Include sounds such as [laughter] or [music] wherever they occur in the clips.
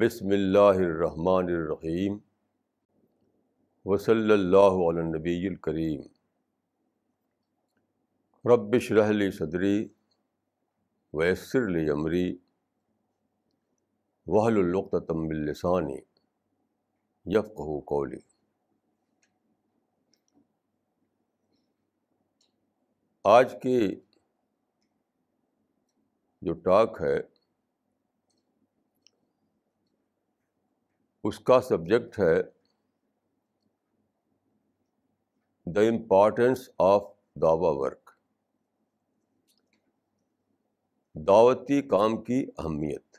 بسم اللہ الرحمن الرحیم وصلی اللہ علیہ نبی الکریم ربش رحلی صدری ویسر لی عمری وحل القتم السانی یفقہ قولی آج کی جو ٹاک ہے اس کا سبجیکٹ ہے دا امپارٹینس آف دعوی ورک دعوتی کام کی اہمیت۔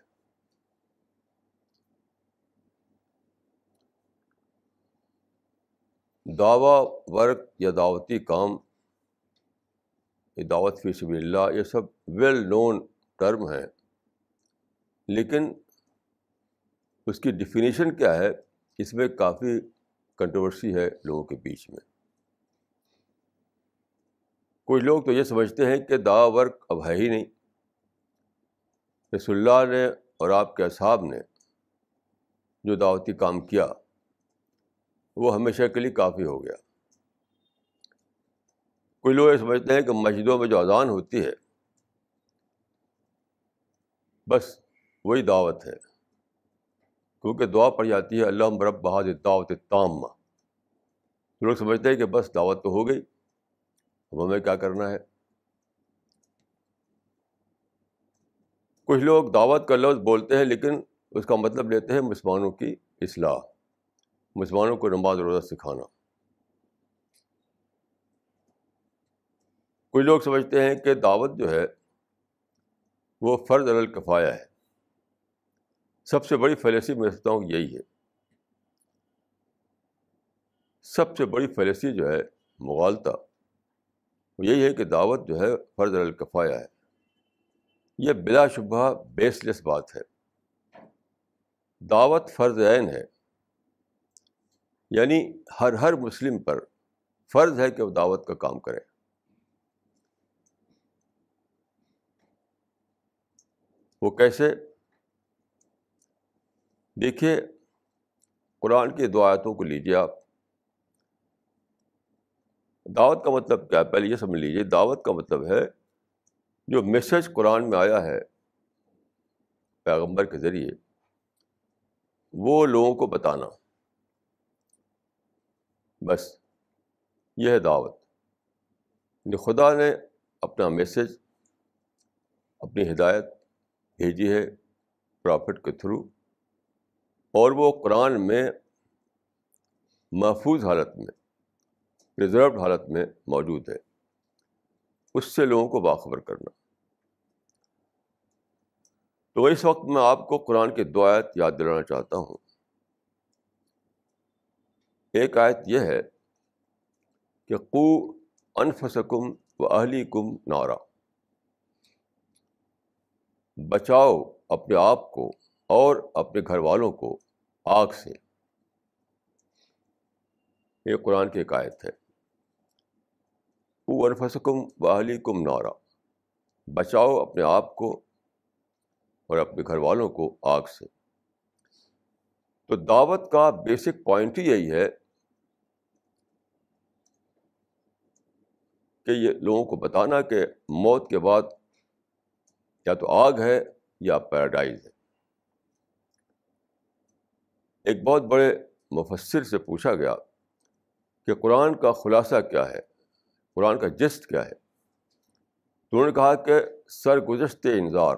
دعوی ورک یا دعوتی کام، یہ دعوت فی سبیل اللہ، یہ سب ویل نون ٹرم ہیں، لیکن اس کی ڈیفینیشن کیا ہے؟ اس میں کافی کنٹروورسی ہے لوگوں کے بیچ میں۔ کچھ لوگ تو یہ سمجھتے ہیں کہ دعا ورک اب ہے ہی نہیں۔ رسول اللہ نے اور آپ کے اصحاب نے جو دعوتی کام کیا، وہ ہمیشہ کے لیے کافی ہو گیا۔ کچھ لوگ یہ سمجھتے ہیں کہ مسجدوں میں جو اذان ہوتی ہے، بس وہی دعوت ہے۔ کیونکہ دعا پڑ جاتی ہے، اللہ مرب بہاد دعوت تام۔ لوگ سمجھتے ہیں کہ بس دعوت تو ہو گئی۔ اب ہمیں کیا کرنا ہے؟ کچھ لوگ دعوت کا لفظ بولتے ہیں، لیکن اس کا مطلب لیتے ہیں مسلمانوں کی اصلاح، مسلمانوں کو نماز روزہ سکھانا۔ کچھ لوگ سمجھتے ہیں کہ دعوت جو ہے، وہ فرض الکفایا ہے۔ سب سے بڑی فیلسی میں سمجھتا ہوں یہی ہے۔ سب سے بڑی فیلسی جو ہے، مغالطہ۔ وہ یہی ہے کہ دعوت جو ہے، فرض الکفایا ہے۔ یہ بلا شبہ بیس لیس بات ہے۔ دعوت فرض عین ہے۔ یعنی ہر ہر مسلم پر فرض ہے کہ وہ دعوت کا کام کرے۔ وہ کیسے؟ دیکھیے، قرآن کی دعایتوں کو لیجیے آپ۔ دعوت کا مطلب کیا پہلے یہ سمجھ لیجیے، دعوت کا مطلب ہے جو میسج قرآن میں آیا ہے پیغمبر کے ذریعے، وہ لوگوں کو بتانا۔ بس، یہ ہے دعوت۔ یعنی خدا نے اپنا میسج، اپنی ہدایت بھیجی ہے پرافٹ کے تھرو۔ اور وہ قرآن میں محفوظ حالت میں ریزروڈ حالت میں موجود ہے۔ اس سے لوگوں کو باخبر کرنا۔ تو اس وقت میں آپ کو قرآن کی دعایت یاد دلانا چاہتا ہوں۔ ایک آیت یہ ہے کہ قو انفسکم و اہلی کم نعرہ بچاؤ اپنے آپ کو اور اپنے گھر والوں کو آگ سے۔ یہ قرآن کی ایک ہے۔ قو انفسکم و اہلی کم نعرہ بچاؤ اپنے آپ کو اور اپنے گھر والوں کو آگ سے۔ تو دعوت کا بیسک پوائنٹ ہی یہی ہے کہ یہ لوگوں کو بتانا کہ موت کے بعد یا تو آگ ہے یا پیراڈائز ہے۔ ایک بہت بڑے مفسر سے پوچھا گیا کہ قرآن کا خلاصہ کیا ہے، قرآن کا جسٹ کیا ہے۔ تو انہوں نے کہا کہ سرگزشت Anzar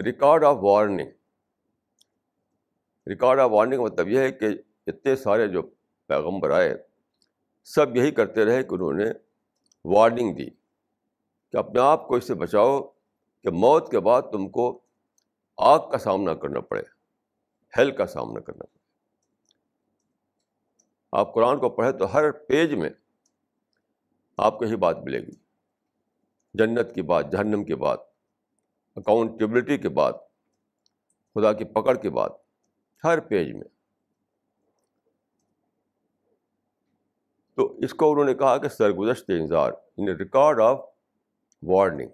record of warning. Record of warning کا مطلب یہ ہے کہ اتنے سارے جو پیغمبر آئے، سب یہی کرتے رہے کہ انہوں نے وارننگ دی کہ اپنے آپ کو اس سے بچاؤ کہ موت کے بعد تم کو آگ کا سامنا کرنا پڑے، ہیل کا سامنا کرنا پڑے۔ آپ قرآن کو پڑھیں تو ہر پیج میں آپ کو یہی بات ملے گی۔ جنت کی بات، جہنم کی بات اکاؤنٹیبلٹی کے بعد خدا کی پکڑ کے بعد ہر پیج میں۔ تو اس کو انہوں نے کہا کہ سرگزشت انظار ان یعنی ریکارڈ آف وارننگ۔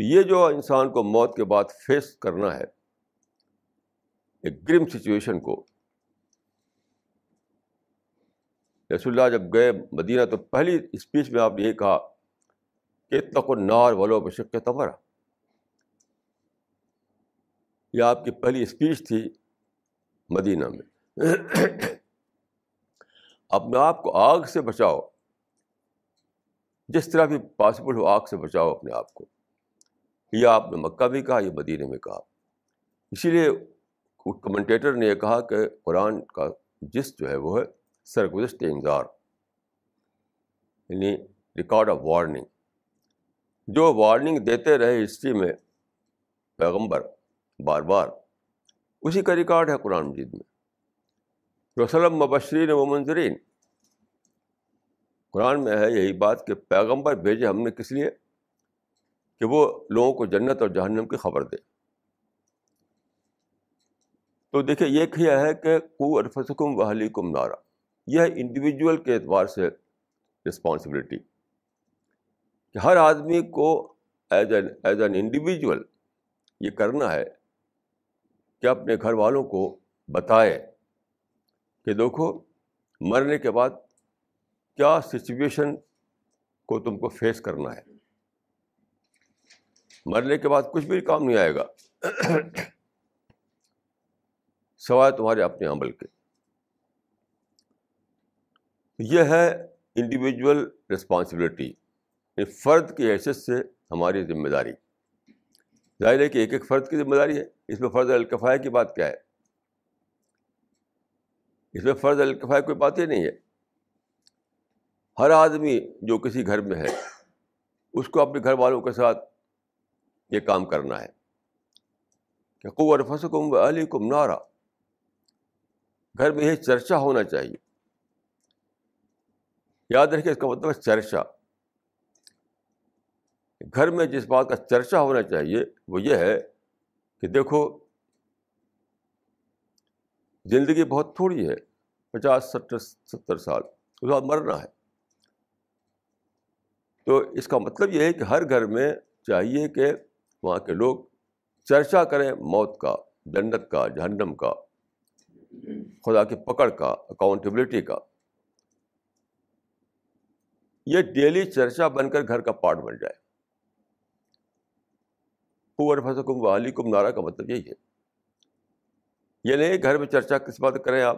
تو یہ جو انسان کو موت کے بعد فیس کرنا ہے، ایک گرم سچویشن کو، رسول اللہ جب گئے مدینہ تو پہلی اسپیچ میں آپ نے یہ کہا کہ اتنا کو نار ولو بشک تمرا یہ آپ کی پہلی اسپیچ تھی مدینہ میں۔ اپنے آپ کو آگ سے بچاؤ، جس طرح بھی پاسبل ہو، آگ سے بچاؤ اپنے آپ کو۔ یہ آپ نے مکہ بھی کہا یہ مدینہ میں کہا؟ اسی لیے کمنٹیٹر نے یہ کہا کہ قرآن کا جس جو ہے وہ ہے سرگزشت انظار یعنی ریکارڈ آف وارننگ۔ جو وارننگ دیتے رہے ہسٹری میں پیغمبر بار بار، اسی کا ریکارڈ ہے قرآن مجید میں۔ رسلم مبشرین و منظرین، قرآن میں ہے یہی بات کہ پیغمبر بھیجے ہم نے کس لیے؟ کہ وہ لوگوں کو جنت اور جہنم کی خبر دے۔ تو دیکھیے، یہ کیا ہے کہ کو ارفسکم وحلی کم نارا۔ یہ انڈیویجول کے اعتبار سے رسپانسبلٹی کہ ہر آدمی کو as an as an individual یہ کرنا ہے کہ اپنے گھر والوں کو بتائے کہ دیکھو، مرنے کے بعد کیا سچویشن کو تم کو فیس کرنا ہے۔ مرنے کے بعد کچھ بھی کام نہیں آئے گا۔ سوائے تمہارے اپنے عمل کے۔ یہ ہے انڈیویجول رسپانسبلٹی فرد کی حیثیت سے ہماری ذمہ داری۔ ظاہر ہے کہ ایک ایک فرد کی ذمہ داری ہے۔ اس میں فرض الکفائے کی بات کیا ہے؟ اس میں فرض الکفائے کوئی بات ہی نہیں ہے۔ ہر آدمی جو کسی گھر میں ہے، اس کو اپنے گھر والوں کے ساتھ یہ کام کرنا ہے۔ کہ قور فسکم علی کم نارا۔ گھر میں یہ چرچا ہونا چاہیے۔ یاد رکھے اس کا مطلب ہے چرچا۔ گھر میں جس بات کا چرچا ہونا چاہیے وہ یہ ہے کہ دیکھو، زندگی بہت تھوڑی ہے، پچاس، ستر ستر سال، اس بعد مرنا ہے۔ تو اس کا مطلب یہ ہے کہ ہر گھر میں چاہیے کہ وہاں کے لوگ چرچا کریں موت کا، جنت کا، جہنم کا، خدا کی پکڑ کا اکاؤنٹیبلٹی کا۔ یہ ڈیلی چرچا بن کر گھر کا پارٹ بن جائے۔ پور فسکم والی کم نارا کا مطلب یہی ہے۔ یہ نہیں گھر میں چرچا کس بات کریں آپ؟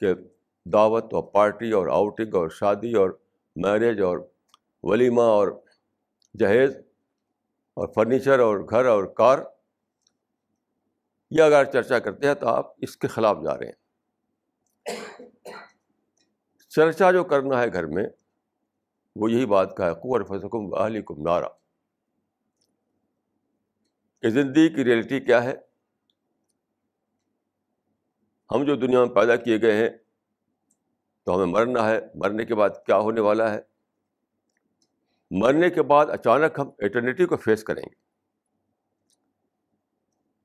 کہ دعوت اور پارٹی اور آؤٹنگ اور شادی اور میرج اور ولیمہ اور جہیز۔ اور فرنیچر اور گھر اور کار یہ اگر چرچا کرتے ہیں تو آپ اس کے خلاف جا رہے ہیں۔ چرچا جو کرنا ہے گھر میں، وہ یہی بات کا ہے قور فسکم علی کم نارا۔ کہ زندگی کی ریئلٹی کیا ہے؟ ہم جو دنیا میں پیدا کیے گئے ہیں، تو ہمیں مرنا ہے۔ مرنے کے بعد کیا ہونے والا ہے؟ مرنے کے بعد اچانک ہم ایٹرنیٹی کو فیس کریں گے۔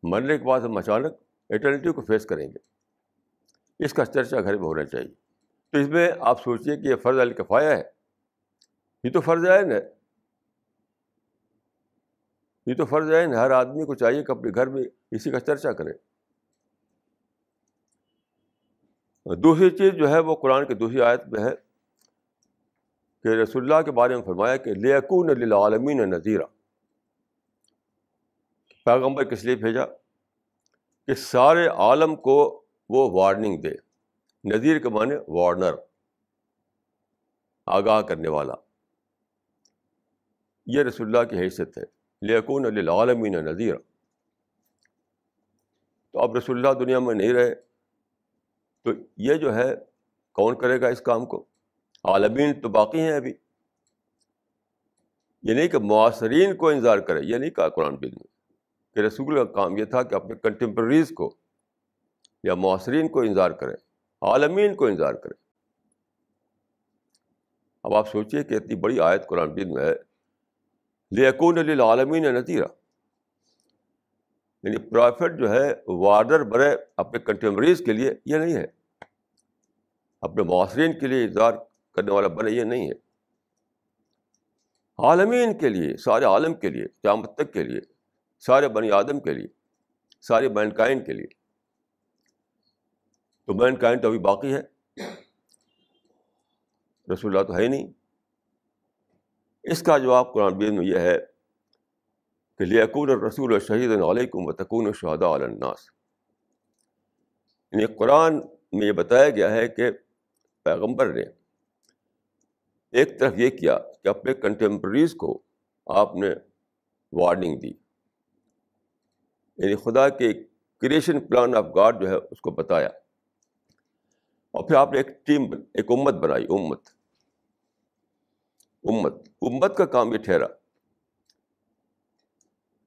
مرنے کے بعد ہم اچانک ایٹرنیٹی کو فیس کریں گے۔ اس کا چرچا گھر میں ہونا چاہیے۔ تو اس میں آپ سوچیے کہ یہ فرض الکفایا ہے۔ یہ تو فرض عین ہے۔ یہ تو فرض ہے۔ نا ہر آدمی کو چاہیے کہ اپنے گھر میں اسی کا چرچا کرے۔ دوسری چیز جو ہے وہ قرآن کی دوسری آیت میں ہے۔ کہ رسول اللہ کے بارے میں فرمایا کہ لیکون للعالمین نذیرہ پیغمبر کس لیے بھیجا؟ کہ سارے عالم کو وہ وارننگ دے۔ نذیر کے معنی وارنر آگاہ کرنے والا۔ یہ رسول اللہ کی حیثیت ہے۔ لیکون للعالمین نذیر تو اب رسول اللہ دنیا میں نہیں رہے، تو یہ جو ہے کون کرے گا اس کام کو؟ عالمین تو باقی ہیں ابھی۔ یہ نہیں کہ معاصرین کو انتظار کرے، یہ نہیں کہا قرآن بل میں کہ رسول کا کام یہ تھا کہ اپنے کنٹمپریز کو یا معاصرین کو انتظار کرے، عالمین کو انتظار کرے۔ اب آپ سوچیے کہ اتنی بڑی آیت قرآن بل میں ہے، لیکون عالمین نتیرہ یعنی پرافٹ جو ہے وارڈر بڑے اپنے کنٹمپریز کے لیے، یہ نہیں ہے۔ اپنے معاصرین کے لیے انتظار کرنے والا بنے یہ نہیں ہے۔ عالمین کے لیے، سارے عالم کے لیے، قیامت تک کے لیے، سارے بنی آدم کے لیے، سارے مین کائن کے لیے۔ تو مین کائن تو ابھی باقی ہے۔ رسول اللہ تو ہے نہیں۔ اس کا جواب قرآن بین میں یہ ہے کہ لیکون رسول شہید علیکم و تکون شہدا الناس۔ یعنی قرآن میں یہ بتایا گیا ہے کہ پیغمبر نے ایک طرف یہ کیا کہ اپنے کنٹمپریز کو آپ نے وارننگ دی۔ یعنی خدا کے کریشن پلان آف گاڈ جو ہے اس کو بتایا۔ اور پھر آپ نے ایک ٹیم ایک امت بنائی، امت۔ امت۔ امت کا کام یہ ٹھہرا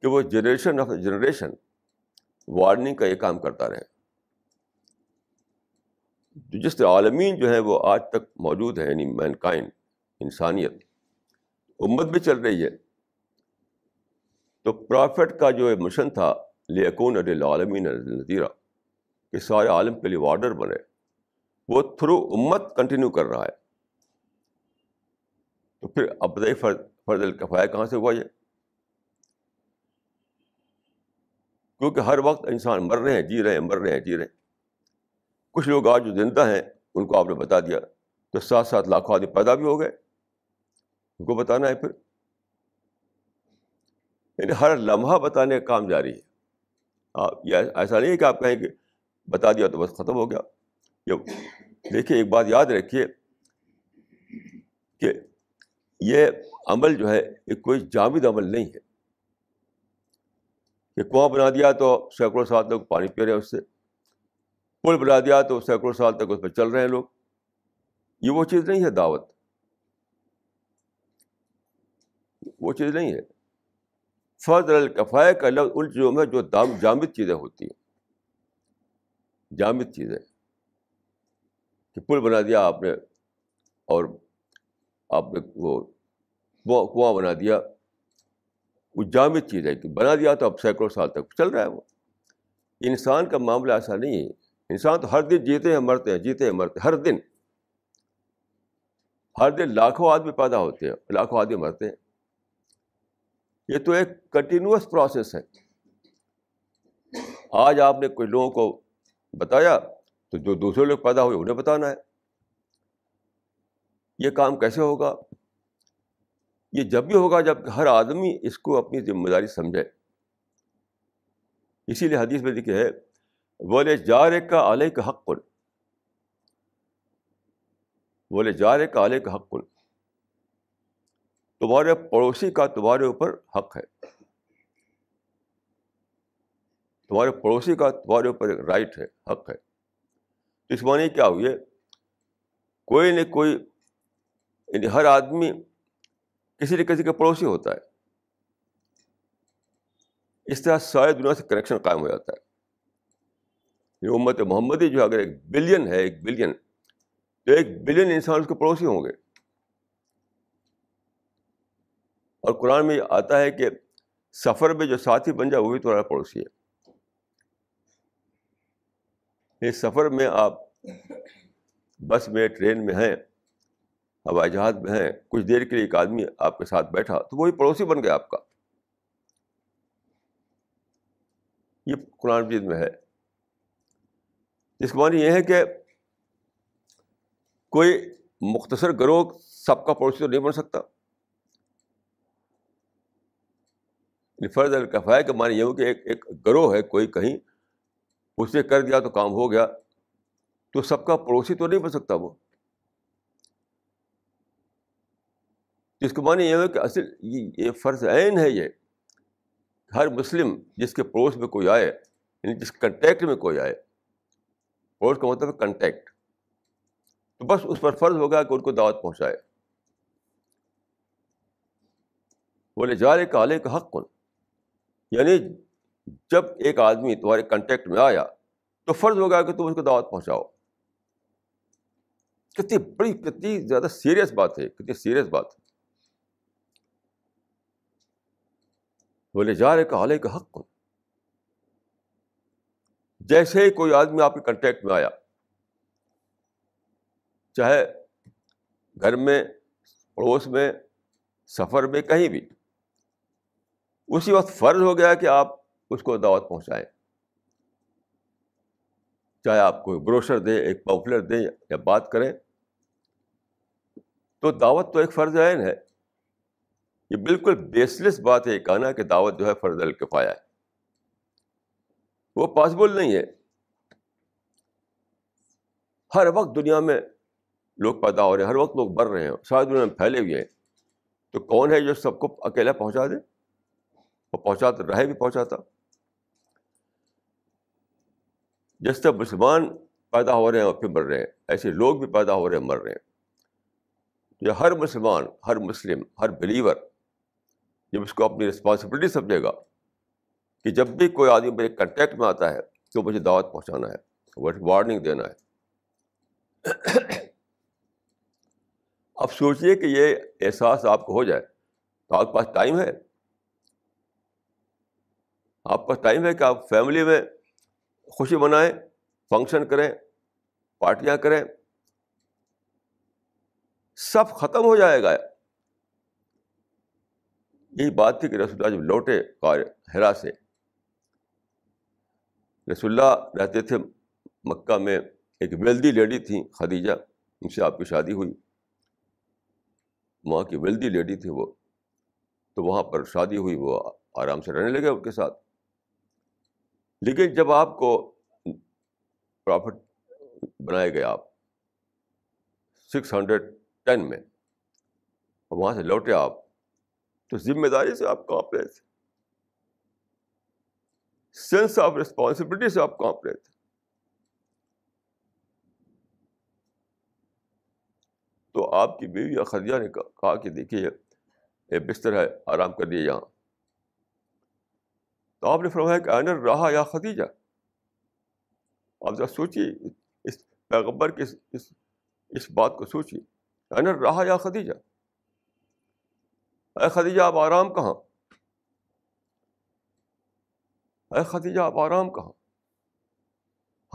کہ وہ جنریشن آف جنریشن وارننگ کا یہ کام کرتا رہے۔ جس عالمین جو ہے وہ آج تک موجود ہے یعنی مین کائنڈ انسانیت۔ امت بھی چل رہی ہے۔ تو پرافٹ کا جو مشن تھا، لیکون عالمین نذیرہ کہ سارے عالم کے لیے وارڈر بنے، وہ تھرو امت کنٹینیو کر رہا ہے۔ تو پھر اب بتائیے فرض فرض الکفایا کہاں سے ہوا یہ؟ کیونکہ ہر وقت انسان مر رہے ہیں جی رہے ہیں، مر رہے ہیں جی رہے ہیں۔ کچھ لوگ آج جو زندہ ہیں، ان کو آپ نے بتا دیا، تو ساتھ ساتھ لاکھوں آدمی پیدا بھی ہو گئے۔ ان کو بتانا ہے پھر۔ یعنی ہر لمحہ بتانے کا کام جاری ہے۔ یہ ایسا نہیں ہے کہ آپ کہیں کہ بتا دیا تو بس ختم ہو گیا۔ دیکھیے، ایک بات یاد رکھیے کہ یہ عمل جو ہے، یہ کوئی جامد عمل نہیں ہے۔ کہ کنواں بنا دیا تو سینکڑوں سال تک پانی پی رہے ہیں اس سے۔ پل بنا دیا تو سینکڑوں سال تک اس پہ چل رہے ہیں لوگ۔ یہ وہ چیز نہیں ہے دعوت۔ وہ چیز نہیں ہے۔ فرض الکفائے کا لفظ ان چیزوں میں جو دام، جامد چیزیں ہوتی ہیں۔ جامد چیزیں۔ کہ پل بنا دیا آپ نے اور آپ نے وہ کنواں بنا دیا۔ وہ جامد چیز ہے کہ بنا دیا تو اب سینکڑوں سال تک چل رہا ہے وہ۔ انسان کا معاملہ ایسا نہیں ہے۔ انسان تو ہر دن جیتے ہیں، مرتے ہیں، جیتے ہیں، مرتے ہر دن۔ ہر دن لاکھوں آدمی پیدا ہوتے ہیں، لاکھوں آدمی مرتے ہیں۔ یہ تو ایک کنٹینیوس پروسیس ہے۔ آج آپ نے کچھ لوگوں کو بتایا تو جو دوسرے لوگ پیدا ہوئے انہیں بتانا ہے۔ یہ کام کیسے ہوگا؟ یہ جب بھی ہوگا جب ہر آدمی اس کو اپنی ذمہ داری سمجھے۔ اسی لیے حدیث میں دیکھے ہے بولے جارے کا آلے کا حق۔ کن بولے جارے کا آلے کا حق۔ کن تمہارے پڑوسی کا تمہارے اوپر حق ہے۔ تمہارے پڑوسی کا تمہارے اوپر ایک رائٹ ہے، حق ہے۔ اس معنی کیا ہوئی ہے؟ کوئی نہ کوئی یعنی ہر آدمی کسی نہ کسی کا پڑوسی ہوتا ہے۔ اس طرح سارے دنیا سے کنیکشن قائم ہو جاتا ہے۔ یہ امت محمدی جو اگر ایک بلین ہے، ایک بلین تو ایک بلین انسان اس کے پڑوسی ہوں گے۔ اور قرآن میں آتا ہے کہ سفر میں جو ساتھی بن جائے وہی تمہارا پڑوسی ہے۔ اس سفر میں آپ بس میں، ٹرین میں ہیں، ہوائی جہاز میں ہیں، کچھ دیر کے لیے ایک آدمی آپ کے ساتھ بیٹھا تو وہی پڑوسی بن گیا آپ کا۔ یہ قرآن مجید میں ہے۔ جس کا معنی یہ ہے کہ کوئی مختصر گروہ سب کا پڑوسی تو نہیں بن سکتا۔ فرض الکفائے کا معنی یہ کہ ایک ایک گروہ ہے، کوئی کہیں اس نے کر دیا تو کام ہو گیا، تو سب کا پڑوسی تو نہیں بن سکتا وہ۔ جس کو معنی یہ ہے کہ اصل یہ فرض عین ہے یہ، ہر مسلم جس کے پڑوس میں کوئی آئے یعنی جس کنٹیکٹ میں کوئی آئے، پڑوس کا مطلب کنٹیکٹ تو بس اس پر فرض ہوگا کہ ان کو دعوت پہنچائے۔ بولے جارے کالے کا حق۔ کون یعنی جب ایک آدمی تمہارے کنٹیکٹ میں آیا تو فرض ہوگا کہ تم اس کو دعوت پہنچاؤ۔ کتنی بڑی، کتنی زیادہ سیریس بات ہے، کتنی سیریس بات ہے۔ بولے جا رہے کہ کا حق جیسے ہی کوئی آدمی آپ کے کنٹیکٹ میں آیا، چاہے گھر میں، پڑوس میں، سفر میں، کہیں بھی اسی وقت فرض ہو گیا کہ آپ اس کو دعوت پہنچائیں۔ چاہے آپ کوئی بروشر دیں، ایک پاپولر دیں یا بات کریں۔ تو دعوت تو ایک فرض عین ہے۔ یہ بالکل بیس لیس بات ہے یہ کہنا کہ دعوت جو ہے فرض الکفایا ہے۔ وہ پاسبل نہیں ہے۔ ہر وقت دنیا میں لوگ پیدا ہو رہے ہیں، ہر وقت لوگ بڑھ رہے ہیں ساری دنیا میں پھیلے ہوئے ہیں۔ تو کون ہے جو سب کو اکیلا پہنچا دے؟ وہ پہنچاتا رہے بھی پہنچاتا جس طرح مسلمان پیدا ہو رہے ہیں اور پھر مر رہے ہیں۔ ایسے لوگ بھی پیدا ہو رہے ہیں، مر رہے ہیں۔ یہ ہر مسلمان، ہر مسلم، ہر بلیور جب اس کو اپنی رسپانسبلٹی سمجھے گا کہ جب بھی کوئی آدمی میرے کنٹیکٹ میں آتا ہے تو مجھے دعوت پہنچانا ہے وارننگ دینا ہے۔ [coughs] اب سوچیے کہ یہ احساس آپ کو ہو جائے تو آپ کے پاس ٹائم ہے۔ آپ کے پاس ٹائم ہے کہ آپ فیملی میں خوشی منائیں فنکشن کریں پارٹیاں کریں، سب ختم ہو جائے گا۔ یہی بات تھی کہ رسول اللہ جب لوٹے کار ہرا سے، رسول اللہ رہتے تھے مکہ میں ایک ویلدی لیڈی تھیں، خدیجہ، ان سے آپ کی شادی ہوئی۔ وہاں کی ویلدی لیڈی تھی وہ، تو وہاں پر شادی ہوئی، وہ آرام سے رہنے لگے ان کے ساتھ۔ لیکن جب آپ کو پرافٹ بنائے گئے آپ سکس ہنڈریڈ ٹین میں وہاں سے لوٹے آپ، تو ذمہ داری سے آپ کانپ رہے تھے۔ سینس آف ریسپانسبلٹی سے آپ کانپ رہے تھے۔ تو آپ کی بیوی خدیجہ نے کہا کہ دیکھیے، یہ بستر ہے، آرام کر لیے یہاں۔ تو آپ نے فرمایا کہ اینر رہا یا خدیجہ۔ آپ ذرا سوچیے، اس پیغبر کی اس اس بات کو سوچیے۔ اینر رہا یا خدیجہ۔ اے خدیجہ، آپ آرام کہاں؟ اے خدیجہ، آپ آرام کہاں؟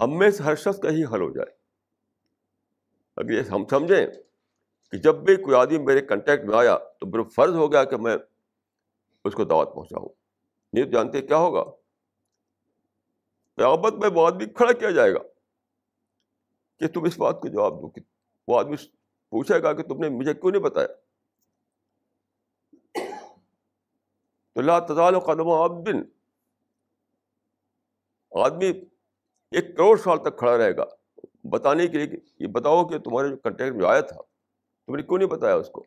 ہم میں سے ہر شخص کا ہی حل ہو جائے۔ اگر یہ ہم سمجھیں کہ جب بھی کوئی آدمی میرے کنٹیکٹ میں آیا تو میرا فرض ہو گیا کہ میں اس کو دعوت پہنچاؤں۔ نہیں جانتے کیا ہوگا؟ قیامت میں وہ آدمی کھڑا کیا جائے گا کہ تم اس بات کو جواب دو کہ وہ آدمی پوچھے گا کہ تم نے مجھے کیوں نہیں بتایا؟ تو لا تزال قدم عبد، آدمی ایک کروڑ سال تک کھڑا رہے گا، بتانے کے لیے کہ یہ بتاؤ کہ تمہارے جو کنٹیکٹ میں آیا تھا، تم نے کیوں نہیں بتایا اس کو؟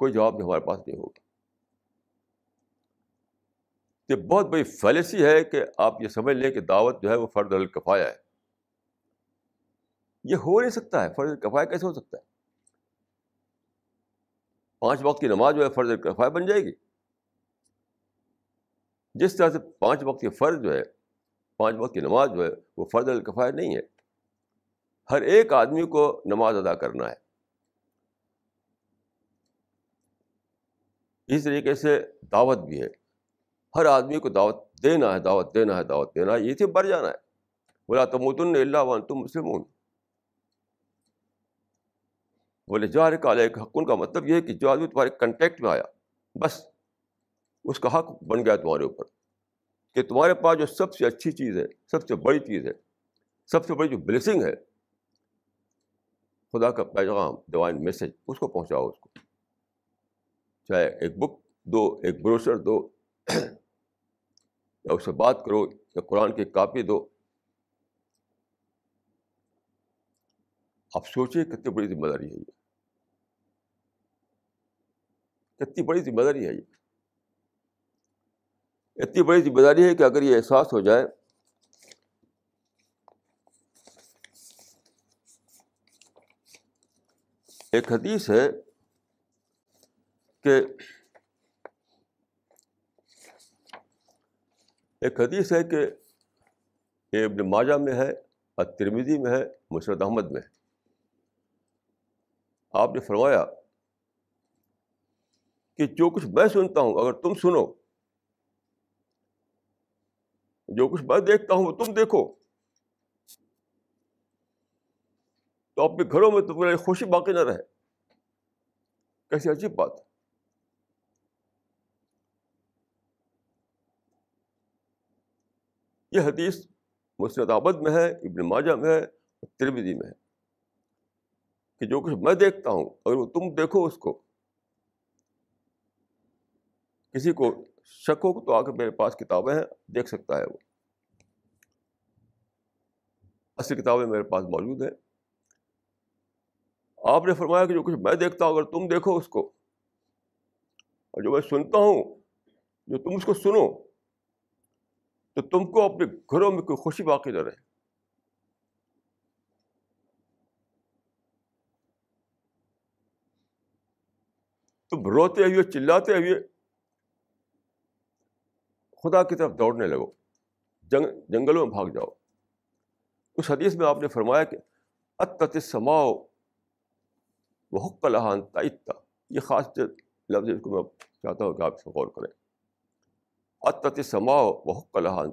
کوئی جواب بھی ہمارے پاس نہیں ہوگا یہ بہت بڑی فیلسی ہے کہ آپ یہ سمجھ لیں کہ دعوت جو ہے وہ فرد الکفایا ہے۔ یہ ہو نہیں سکتا ہے فرض الکفایا کیسے ہو سکتا ہے؟ پانچ وقت کی نماز جو ہے فرض الکفایا بن جائے گی۔ جس طرح سے پانچ وقت کی فرض جو ہے، پانچ وقت کی نماز جو ہے، وہ فرض الکفایا نہیں ہے۔ ہر ایک آدمی کو نماز ادا کرنا ہے۔ اس طریقے سے دعوت بھی ہے۔ ہر آدمی کو دعوت دینا ہے، دعوت دینا ہے، دعوت دینا ہے، یہ سے بڑھ جانا ہے۔ بولا تمتن اللہ ون تم مسلم بولے جار کالے حکن کا مطلب یہ ہے کہ جو آدمی تمہارے کنٹیکٹ میں آیا، بس اس کا حق بن گیا تمہارے اوپر کہ تمہارے پاس جو سب سے اچھی چیز ہے، سب سے بڑی چیز ہے، سب سے بڑی جو بلیسنگ ہے، خدا کا پیغام ڈیوائن میسج اس کو پہنچاؤ اس کو۔ چاہے ایک بک دو، ایک بروشر دو، یا اس سے بات کرو، یا قرآن کی کاپی دو۔ آپ سوچیے کتنی بڑی ذمہ داری ہے یہ۔ کتنی بڑی ذمہ داری ہے یہ۔ اتنی بڑی ذمہ داری ہے کہ اگر یہ احساس ہو جائے۔ ایک حدیث ہے کہ ایک حدیث ہے کہ یہ ابن ماجہ میں ہے اور ترمیدی میں ہے مشرد احمد میں آپ نے فرمایا کہ جو کچھ میں سنتا ہوں، اگر تم سنو، جو کچھ میں دیکھتا ہوں، وہ تم دیکھو۔ تو اپنے گھروں میں تو خوشی باقی نہ رہے۔ کیسی عجیب بات۔ ہے یہ حدیث مسرت آبد میں ہے، ابن ماجہ میں ہے تربیدی میں ہے۔ کہ جو کچھ میں دیکھتا ہوں، اگر وہ تم دیکھو اس کو، کسی کو شک ہو تو آ کے میرے پاس کتابیں ہیں، دیکھ سکتا ہے وہ۔ اصل کتابیں میرے پاس موجود ہیں۔ آپ نے فرمایا کہ جو کچھ میں دیکھتا ہوں، اگر تم دیکھو اس کو، اور جو میں سنتا ہوں، جو تم اس کو سنو تو تم کو اپنے گھروں میں کوئی خوشی باقی نہ رہے۔ تم روتے ہوئے، چلاتے ہوئے خدا کی طرف دوڑنے لگو۔ جنگ، جنگلوں میں بھاگ جاؤ۔ اس حدیث میں آپ نے فرمایا کہ اتت سماؤ وہ حق لہان تعتا یہ خاص لفظ اس کو میں چاہتا ہوں کہ آپ اس کو غور کریں۔ اتت سماؤ وہ حق لہان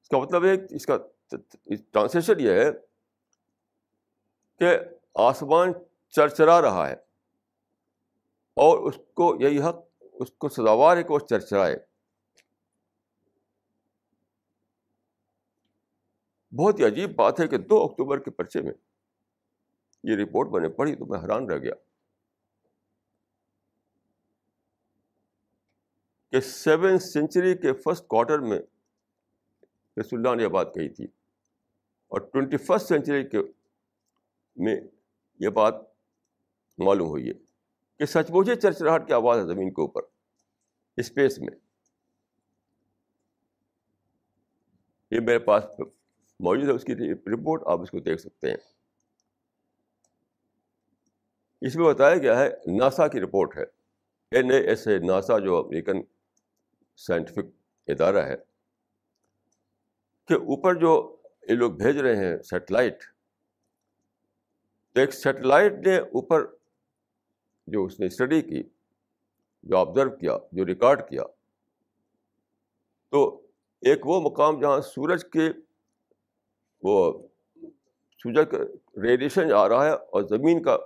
اس کا مطلب ہے اس کا ٹرانسلیشن یہ ہے کہ آسمان چرچرا رہا ہے اور اس کو یہی حق، اس کو سزاوار ہے کہ وہ چرچرائے۔ بہت ہی عجیب بات ہے کہ دو اکتوبر کے پرچے میں یہ رپورٹ میں نے پڑھی تو میں حیران رہ گیا۔ کہ سیون سینچری کے فرسٹ کوارٹر میں رسول اللہ نے یہ بات کہی تھی اور ٹوینٹی فسٹ سینچری کے میں یہ بات معلوم ہوئی ہے کہ سچ مجھے چرچراہٹ کی آواز ہے زمین کے اوپر، اسپیس میں۔ یہ میرے پاس موجود ہے، اس کی رپورٹ آپ اس کو دیکھ سکتے ہیں۔ اس میں بتایا گیا ہے، ناسا کی رپورٹ ہے۔ N A S A NASA جو امریکن سائنٹیفک ادارہ ہے کہ اوپر جو یہ لوگ بھیج رہے ہیں سیٹلائٹ، تو ایک سیٹلائٹ نے اوپر جو اس نے اسٹڈی کی، جو آبزرو کیا، جو ریکارڈ کیا، تو ایک وہ مقام جہاں سورج کے وہ سورج کا ریڈیشن آ رہا ہے اور زمین کا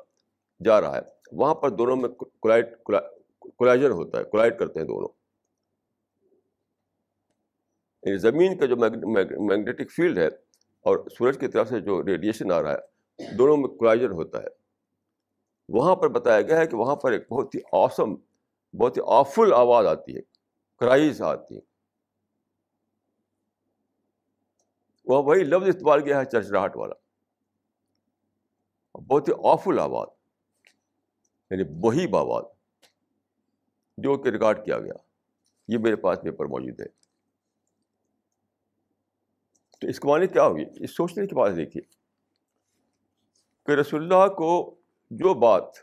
جا رہا ہے، وہاں پر دونوں میں کولائجر ہوتا ہے کولائڈ کرتے ہیں دونوں۔ یعنی زمین کا جو میگنیٹک فیلڈ ہے اور سورج کی طرف سے جو ریڈیشن آ رہا ہے، دونوں میں کولائجر ہوتا ہے۔ وہاں پر بتایا گیا ہے کہ وہاں پر ایک بہت ہی آسم، بہت ہی آفل آواز آتی ہے، کرائز آتی ہے۔ وہ وہی لفظ استعمال کیا ہے، چرچراہٹ والا۔ بہت ہی آفل آواز یعنی وہی آواز جو کہ ریکارڈ کیا گیا۔ یہ میرے پاس پیپر موجود ہے۔ تو اس کو معنی کیا ہوئی اس سوچنے کی بات دیکھیے کہ رسول اللہ کو جو بات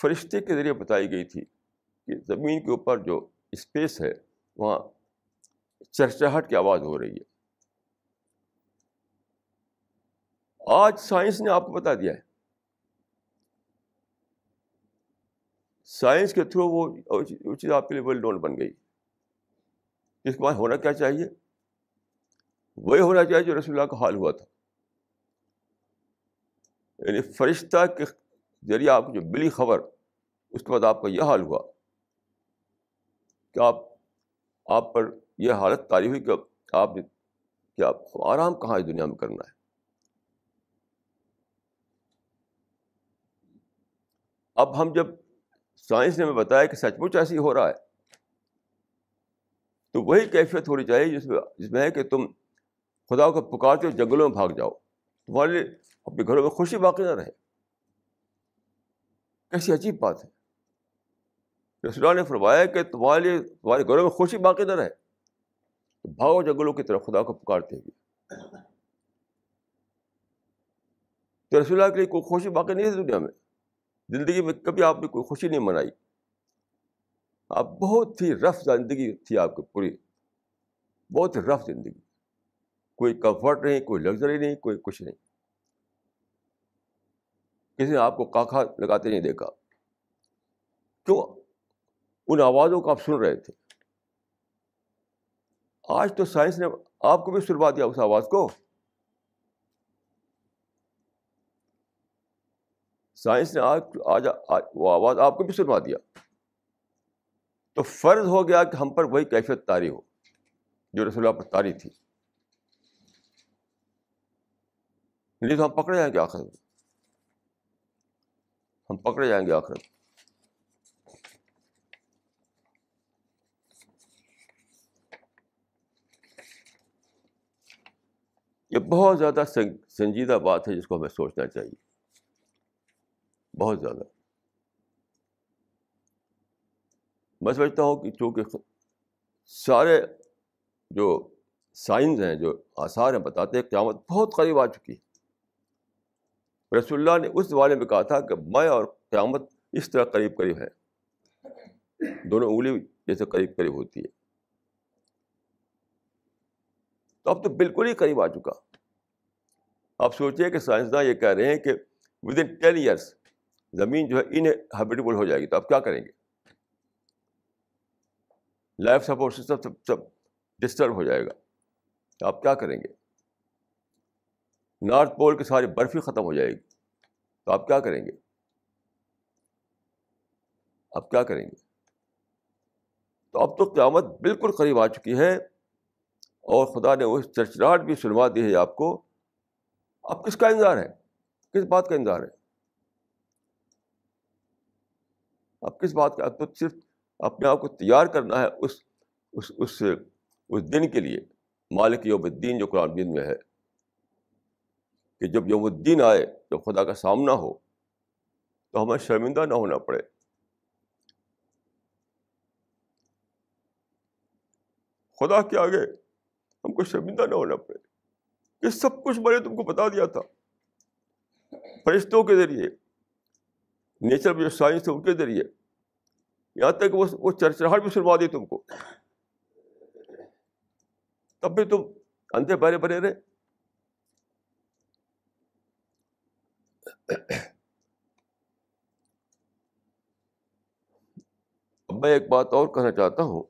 فرشتے کے ذریعے بتائی گئی تھی کہ زمین کے اوپر جو اسپیس ہے، وہاں چرچاہٹ کی آواز ہو رہی ہے۔ آج سائنس نے آپ کو بتا دیا ہے۔ سائنس کے تھرو وہ چیز آپ کے لیے ویل ڈون بن گئی۔ اس کے بعد ہونا کیا چاہیے؟ وہی ہونا چاہیے جو رسول اللہ کا حال ہوا تھا۔ یعنی فرشتہ کے ذریعے آپ کی جو بلی خبر، اس کے بعد آپ کا یہ حال ہوا۔ کہ آپ آپ پر یہ حالت تاری ہوئی کہ آپ نے، کہ آپ آرام کہاں اس دنیا میں کرنا ہے۔ اب ہم جب سائنس نے ہمیں بتایا کہ سچ مچ ایسی ہو رہا ہے، تو وہی کیفیت ہونی چاہیے جس میں جس میں ہے کہ تم خدا کو پکارتے ہو جنگلوں میں بھاگ جاؤ۔ تمہارے لیے اپنے گھروں میں خوشی باقی نہ رہے۔ کیسی عجیب بات ہے۔ رسول نے فرمایا کہ تمہارے لیے، تمہارے گھروں میں خوشی باقی نہ رہے۔ تو بھاگو جنگلوں کی طرف خدا کو پکارتے ہوئے۔ تو رسول اللہ کے لیے کوئی خوشی باقی نہیں تھی دنیا میں۔ زندگی میں کبھی آپ نے کوئی خوشی نہیں منائی۔ آپ بہت ہی رف زندگی تھی آپ کی پوری۔ بہت ہی رف زندگی۔ کوئی کمفرٹ نہیں کوئی لگژری نہیں کوئی کچھ نہیں۔ کسی نے آپ کو کاکھا لگاتے نہیں دیکھا۔ کیوں؟ ان آوازوں کو آپ سن رہے تھے۔ آج تو سائنس نے آپ کو بھی سنوا دیا اس آواز کو۔ سائنس نے آج آج, آج وہ آواز آپ کو بھی سنوا دیا۔ تو فرض ہو گیا کہ ہم پر وہی کیفیت تاری ہو جو رسول اللہ پر تاری تھی۔ نہیں تو ہم پکڑے جائیں گے آخر ہم پکڑے جائیں گے آخر یہ بہت زیادہ سنجیدہ بات ہے جس کو ہمیں سوچنا چاہیے بہت زیادہ میں سمجھتا ہوں کہ چونکہ سارے جو سائنس ہیں جو آثار ہیں بتاتے ہیں قیامت بہت قریب آ چکی ہے رسول اللہ نے اس والے میں کہا تھا کہ میں اور قیامت اس طرح قریب قریب ہے دونوں انگلی جیسے قریب قریب ہوتی ہے تو اب تو بالکل ہی قریب آ چکا۔ آپ سوچیے کہ سائنسداں یہ کہہ رہے ہیں کہ ود ان ٹین ایئرس زمین جو ہے انہیبیٹیبل ہو جائے گی۔ تو آپ کیا کریں گے؟ لائف سپورٹ سسٹم سب سب ڈسٹرب ہو جائے گا۔ آپ کیا کریں گے؟ نارتھ پول کی ساری برفی ختم ہو جائے گی۔ تو آپ کیا کریں گے؟ آپ کیا کریں گے؟ تو اب تو قیامت بالکل قریب آ چکی ہے اور خدا نے وہ چرچراہٹ بھی سنوا دی ہے آپ کو۔ اب کس کا انتظار ہے کس بات کا انتظار ہے اب کس بات کا؟ اب تو صرف اپنے آپ کو تیار کرنا ہے اس اس اس اس دن کے لیے۔ مالک یوم الدین جو قرآن دین میں ہے۔ کہ جب یوم الدین آئے جب خدا کا سامنا ہو تو ہمیں شرمندہ نہ ہونا پڑے۔ خدا کے آگے ہم کو شرمندہ نہ ہونا پڑے۔ یہ سب کچھ میں نے تم کو بتا دیا تھا۔ فرشتوں کے ذریعے، نیچر جو سائنس ہے ان کے ذریعے۔ یہاں تک وہ چرچراہٹ بھی سنوا دی تم کو۔ تب بھی تم اندھے بہرے بنے رہے۔ اب میں ایک بات اور کہنا چاہتا ہوں۔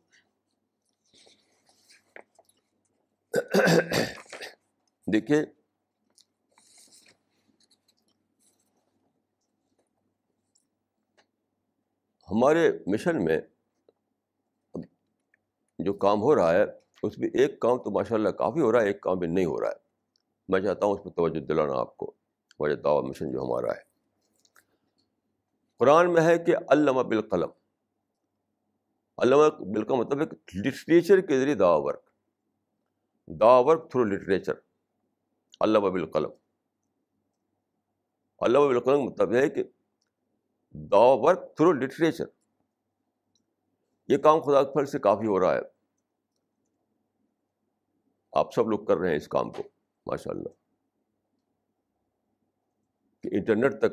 دیکھیے، ہمارے مشن میں جو کام ہو رہا ہے، اس میں ایک کام تو ماشاء اللہ کافی ہو رہا ہے، ایک کام بھی نہیں ہو رہا ہے۔ میں چاہتا ہوں اس پہ توجہ دلانا آپ کو۔ وجہ دعوی مشن جو ہمارا ہے۔ قرآن میں ہے کہ علامہ بالقلم۔ علامہ بال کا مطلب ہے لٹریچر کے ذریعے دعا ورک۔ دعا ورک تھرو لٹریچر علامہ بالقلم۔ علامہ بالقلم مطلب ہے کہ دعا ورک تھرو لٹریچر یہ کام خدا کے پھل سے کافی ہو رہا ہے۔ آپ سب لوگ کر رہے ہیں اس کام کو۔ ماشاء اللہ کہ انٹرنیٹ تک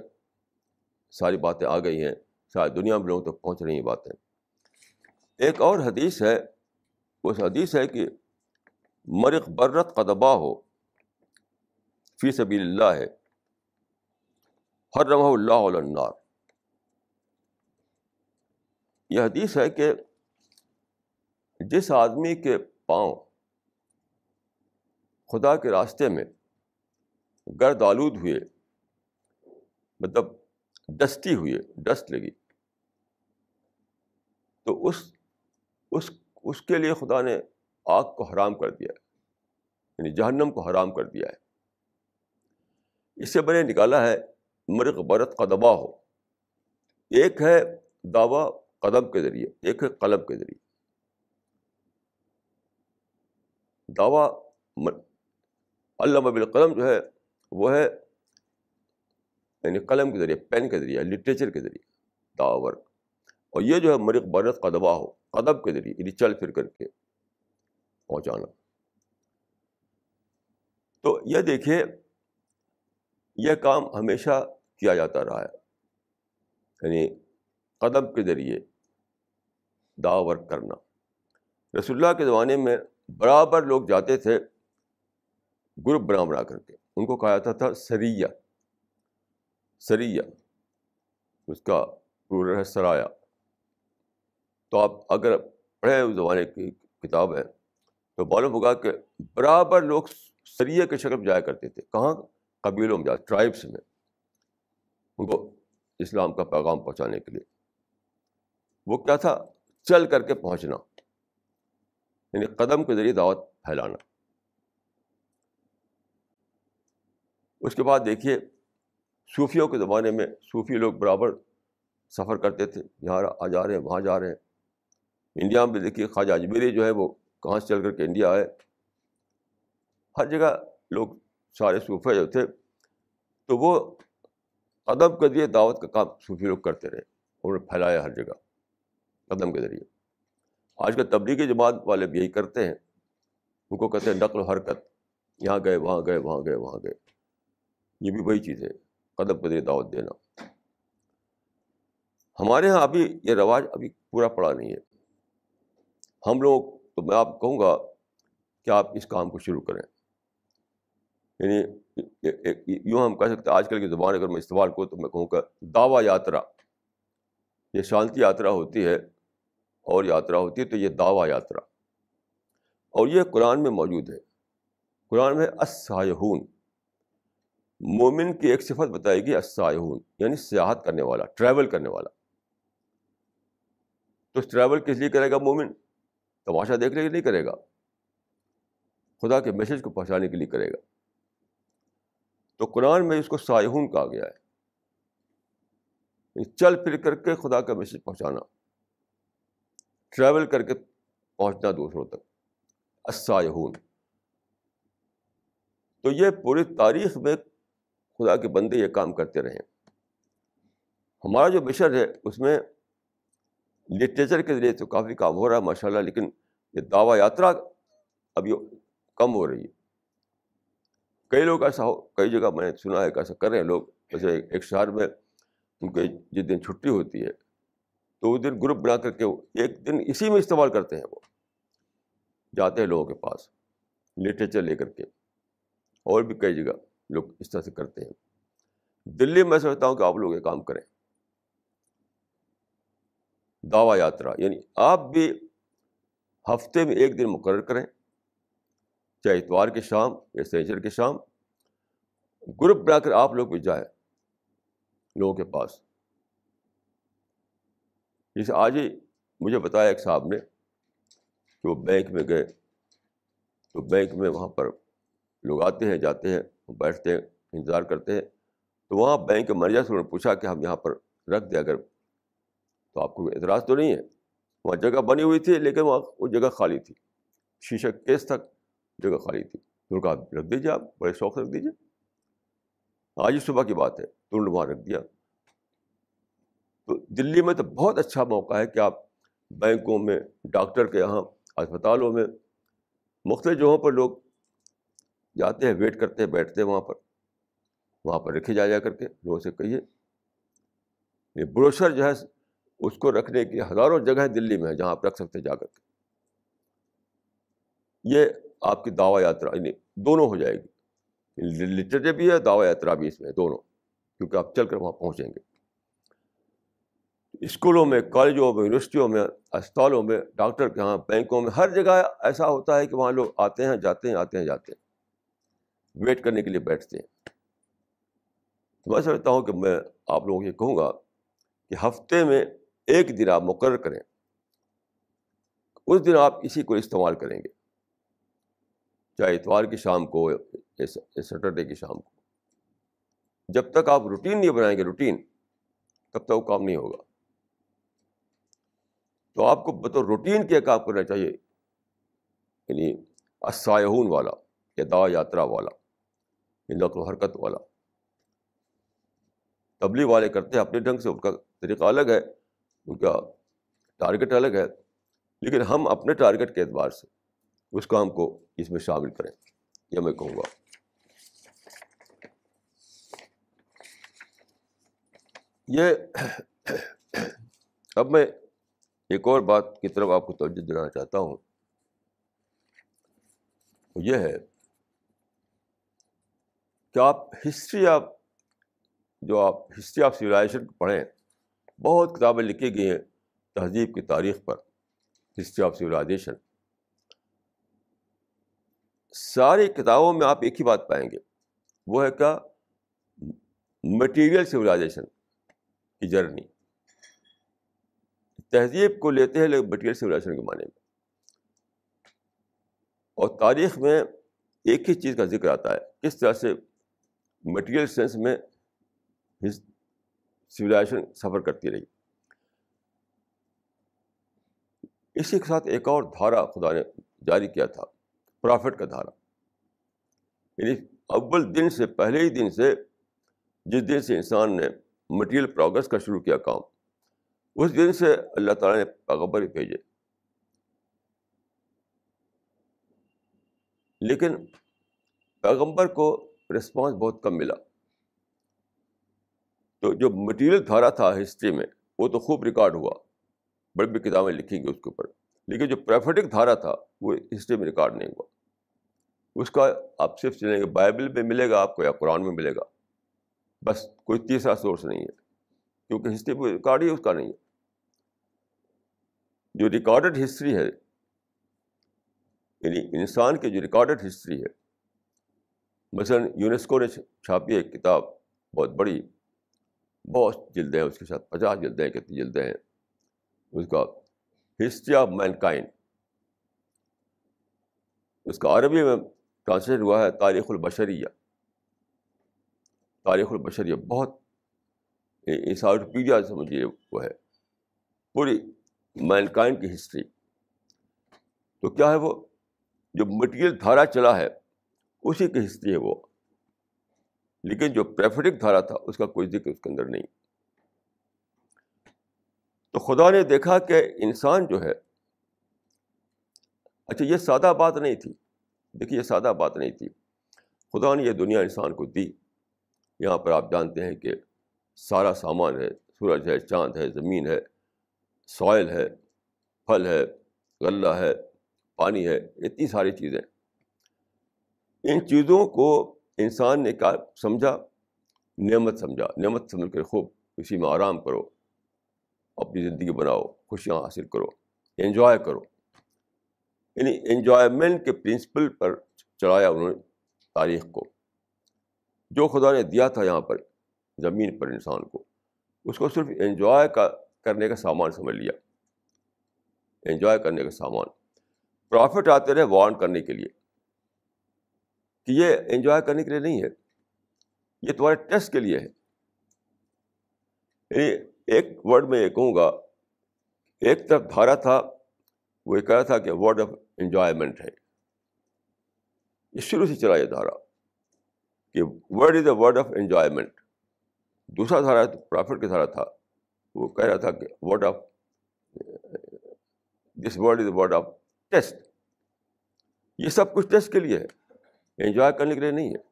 ساری باتیں آ گئی ہیں ساری دنیا میں لوگوں تک پہنچ رہی ہیں باتیں۔ ایک اور حدیث ہے اس حدیث ہے کہ مرق برت قدبہ ہو فی سبیل اللہ ہے ہر رمح اللہ النار۔ یہ حدیث ہے کہ جس آدمی کے پاؤں خدا کے راستے میں گرد آلود ہوئے مطلب ڈسٹی ہوئے ڈسٹ لگی۔ تو اس اس اس کے لیے خدا نے آگ کو حرام کر دیا ہے یعنی جہنم کو حرام کر دیا ہے۔ اس سے میں نے نکالا ہے، مرغ برت قدبہ ہو۔ ایک ہے دعویٰ قدم کے ذریعے، ایک ہے قلم کے ذریعے۔ دعویٰ علامہ بالقلم جو ہے، وہ ہے یعنی قلم کے ذریعے پین کے ذریعے لٹریچر کے ذریعے دعوی ورک اور یہ جو ہے مرغ برت قدبہ ہو قدم کے ذریعے یعنی چل پھر کر کے پہنچانا۔ تو یہ دیکھیے، یہ کام ہمیشہ کیا جاتا رہا ہے۔ یعنی قدم کے ذریعے دعوی ورک کرنا۔ رسول اللہ کے زمانے میں برابر لوگ جاتے تھے گروپ بنا بنا کر کے۔ ان کو کہا جاتا تھا سریہ۔ سریہ اس کا پورا ہے سرایا۔ تو آپ اگر پڑھیں اس زمانے کی کتاب ہے، تو معلوم ہوگا کہ برابر لوگ سریہ کے شکل میں جایا کرتے تھے۔ کہاں؟ قبیلوں میں جاتے ٹرائبس میں۔ ان کو اسلام کا پیغام پہنچانے کے لیے۔ وہ کیا تھا؟ چل کر کے پہنچنا۔ یعنی قدم کے ذریعے دعوت پھیلانا۔ اس کے بعد دیکھیے صوفیوں کے زمانے میں صوفی لوگ برابر سفر کرتے تھے، یہاں آ جا رہے ہیں، وہاں جا رہے ہیں۔ انڈیا میں دیکھیے، خواجہ اجمیری جو ہے وہ کہاں سے چل کر کے انڈیا آئے۔ ہر جگہ لوگ سارے صوفے جو تھے، تو وہ قدم کے ذریعے دعوت کا کام صوفی لوگ کرتے رہے انہوں نے پھیلایا ہر جگہ، قدم کے ذریعے۔ آج کل تبلیغی جماعت والے بھی یہی کرتے ہیں۔ ان کو کہتے ہیں نقل و حرکت، یہاں گئے، وہاں گئے وہاں گئے وہاں گئے۔ یہ بھی وہی چیز ہے۔ قدم کے ذریعے دعوت دینا۔ ہمارے یہاں ابھی یہ رواج ابھی پورا پڑا نہیں ہے۔ ہم لوگ، تو میں آپ کہوں گا کہ آپ اس کام کو شروع کریں۔ یعنی یوں ہم کہہ سکتے ہیں، آج کل کی زبان اگر میں استعمال کروں تو میں کہوں گا دعوی یاترا۔ یہ شانتی یاترا ہوتی ہے، اور یاترا ہوتی ہے تو یہ دعوی یاترا۔ اور یہ قرآن میں موجود ہے۔ قرآن میں اسایہون مومن کی ایک صفت بتائے گی اسایہون یعنی سیاحت کرنے والا ٹریول کرنے والا۔ تو ٹریول کس لیے کرے گا مومن؟ تماشا دیکھنے کے لیے نہیں کرے گا۔ خدا کے میسج کو پہنچانے کے لیے کرے گا۔ تو قرآن میں اس کو سایہون کہا گیا ہے۔ یعنی چل پھر کر کے خدا کا میسج پہنچانا۔ ٹریول کر کے پہنچنا دوسروں تک۔ اسایہون تو یہ پوری تاریخ میں خدا کے بندے یہ کام کرتے رہے۔ ہمارا جو مشن ہے، اس میں لٹریچر کے ذریعے تو کافی کام ہو رہا ہے ماشاء اللہ لیکن یہ دعوی یاترا ابھی کم ہو رہی ہے۔ کئی لوگ ایسا ہو، کئی جگہ میں نے سنا ہے کہ ایسا کر رہے ہیں لوگ۔ جیسے ایک شہر میں ان کے جس دن چھٹی ہوتی ہے، تو اس دن گروپ بنا کر کے ایک دن اسی میں استعمال کرتے ہیں وہ۔ جاتے ہیں لوگوں کے پاس لٹریچر لے کر کے۔ اور بھی کئی جگہ۔ لوگ اس طرح سے کرتے ہیں۔ دلی میں سمجھتا ہوں کہ آپ لوگ یہ کام کریں۔ دعوی یاترا یعنی آپ بھی ہفتے میں ایک دن مقرر کریں، چاہے اتوار کی شام یا سینچر کی شام، گروپ بنا کر آپ لوگ بھی جائیں لوگوں کے پاس۔ جیسے آج ہی مجھے بتایا ایک صاحب نے کہ وہ بینک میں گئے۔ تو بینک میں وہاں پر لوگ آتے ہیں، جاتے ہیں۔ بیٹھتے ہیں انتظار کرتے ہیں تو وہاں بینک کے مینیجر سے انہوں نے پوچھا کہ ہم یہاں پر رکھ دیں، اگر تو آپ کو اعتراض تو نہیں ہے۔ وہاں جگہ بنی ہوئی تھی، لیکن وہاں وہ جگہ خالی تھی۔ شیشہ کیس تک جگہ خالی تھی۔ تو کہا، رکھ دیجیے آپ، بڑے شوق سے رکھ دیجیے آج ہی صبح کی بات ہے تو انہوں نے وہاں رکھ دیا۔ تو دلی میں تو بہت اچھا موقع ہے کہ آپ بینکوں میں، ڈاکٹر کے یہاں، اسپتالوں میں، مختلف جگہوں پر لوگ جاتے ہیں، ویٹ کرتے ہیں، بیٹھتے ہیں وہاں پر۔ وہاں پر رکھے جا جا کر کے لوگوں سے کہیے، یہ بروشر جو ہے، اس کو رکھنے کی ہزاروں جگہیں دلی میں ہیں جہاں آپ رکھ سکتے جا کر کے۔ یہ آپ کی دعوی یاترا یعنی دونوں ہو جائے گی۔ یعنی لٹریچر بھی ہے، دعوی یاترا بھی اس میں دونوں۔ کیونکہ آپ چل کر وہاں پہنچیں گے۔ اسکولوں میں، کالجوں میں، یونیورسٹیوں میں، اسپتالوں میں، ڈاکٹر کے یہاں، بینکوں میں، ہر جگہ ایسا ہوتا ہے کہ وہاں لوگ آتے ہیں، جاتے ہیں، آتے ہیں، جاتے ہیں۔ ویٹ کرنے کے لیے بیٹھتے ہیں۔ تو میں سمجھتا ہوں کہ میں آپ لوگوں کو یہ کہوں گا کہ ہفتے میں ایک دن آپ مقرر کریں۔ اس دن آپ اسی کو استعمال کریں گے۔ چاہے اتوار کی شام کو یا سیٹرڈے کی شام کو۔ جب تک آپ روٹین نہیں بنائیں گے، روٹین، تب تک وہ کام نہیں ہوگا۔ تو آپ کو بطور روٹین کے کام کرنا چاہیے یعنی اسایہون والا یا دا یاترا والا۔ نقل و حرکت والا۔ تبلیغ والے کرتے ہیں، اپنے ڈھنگ سے، ان کا طریقہ الگ ہے، ان کا ٹارگیٹ الگ ہے، لیکن ہم اپنے ٹارگیٹ کے اعتبار سے اس کام کو اس میں شامل کریں۔ یہ میں کہوں گا۔ یہ اب میں ایک اور بات کی طرف آپ کو توجہ دلانا چاہتا ہوں۔ یہ ہے کہ آپ ہسٹری آف جو آپ ہسٹری آف سویلائزیشن پڑھیں، بہت کتابیں لکھی گئی ہیں تہذیب کی تاریخ پر، ہسٹری آف سویلائزیشن ساری کتابوں میں آپ ایک ہی بات پائیں گے، وہ ہے کیا مٹیریل سویلائزیشن کی جرنی تہذیب کو لیتے ہیں لیکن مٹیریل سولیشن کے معنی میں۔ اور تاریخ میں ایک ہی چیز کا ذکر آتا ہے، کس طرح سے مٹیریل سینس میں سولیشن سفر کرتی رہی۔ اسی کے ساتھ ایک اور دھارا خدا نے جاری کیا تھا، پرافٹ کا دھارا۔ یعنی اول دن سے پہلے ہی دن سے جس دن سے انسان نے مٹیریل پروگرس کا شروع کیا کام، اس دن سے اللہ تعالیٰ نے پیغبر بھیجے۔ لیکن پیغمبر کو رسپانس بہت کم ملا۔ تو جو مٹیریل دھارا تھا ہسٹری میں، وہ تو خوب ریکارڈ ہوا۔ بڑی بڑی کتابیں لکھی گئی اس کے اوپر۔ لیکن جو پریفٹک دھارا تھا، وہ ہسٹری میں ریکارڈ نہیں ہوا۔ اس کا آپ صرف چلیں گے بائبل میں ملے گا آپ کو یا قرآن میں ملے گا۔ بس کوئی تیسرا سورس نہیں ہے۔ کیونکہ ہسٹری میں ریکارڈ ہی اس کا نہیں ہے۔ جو ریکارڈڈ ہسٹری ہے یعنی انسان کی جو ریکارڈڈ ہسٹری ہے مثلاً یونیسکو نے چھاپی ایک کتاب، بہت بڑی، بہت جلدیں ہیں اس کے ساتھ، پچاس جلدیں کتنی جلدیں ہیں، اس کا ہسٹری آف مین کائنڈ، اس کا عربی میں ٹرانسلیٹ ہوا ہے تاریخ البشریہ۔ تاریخ البشریہ، بہت انسائکلوپیڈیا سمجھیے وہ ہے، پوری مین کائنڈ کی ہسٹری۔ تو کیا ہے وہ؟ جو مٹیریل دھارا چلا ہے اسی کی ہسٹری ہے وہ۔ لیکن جو پریفٹک دھارا تھا، اس کا کوئی ذکر اس کے اندر نہیں۔ تو خدا نے دیکھا کہ انسان جو ہے اچھا یہ سادہ بات نہیں تھی۔ دیکھیے، یہ سادہ بات نہیں تھی۔ خدا نے یہ دنیا انسان کو دی۔ یہاں پر آپ جانتے ہیں کہ سارا سامان ہے، سورج ہے، چاند ہے، زمین ہے، سوائل ہے، پھل ہے، غلہ ہے، پانی ہے، اتنی ساری چیزیں۔ ان چیزوں کو انسان نے کیا سمجھا، نعمت سمجھا، نعمت سمجھ کر خوب اسی میں آرام کرو، اپنی زندگی بناؤ، خوشیاں حاصل کرو انجوائے کرو۔ یعنی انجوائمنٹ کے پرنسپل پر چلایا انہوں نے تاریخ کو۔ جو خدا نے دیا تھا یہاں پر، زمین پر انسان کو، اس کو صرف انجوائے کا کرنے کا سامان سمجھ لیا۔ انجوائے کرنے کا سامان۔ پروفٹ آتے رہے وارن کرنے کے لیے۔ کہ یہ انجوائے کرنے کے لیے نہیں ہے۔ یہ تمہارے ٹیسٹ کے لیے ہے۔ یعنی ایک ورڈ میں یہ کہوں گا، ایک طرف دھارا تھا، وہ یہ کہہ رہا تھا کہ ورڈ آف انجوائمنٹ ہے۔ یہ شروع سے چلا یہ دھارا کہ word is a word of enjoyment دوسرا دھارا پرافٹ کا دھارا تھا، وہ کہہ رہا تھا کہ word of this word is a word of test یہ سب کچھ ٹیسٹ کے لیے ہے۔ انجوائے کرنے کے لیے نہیں ہے۔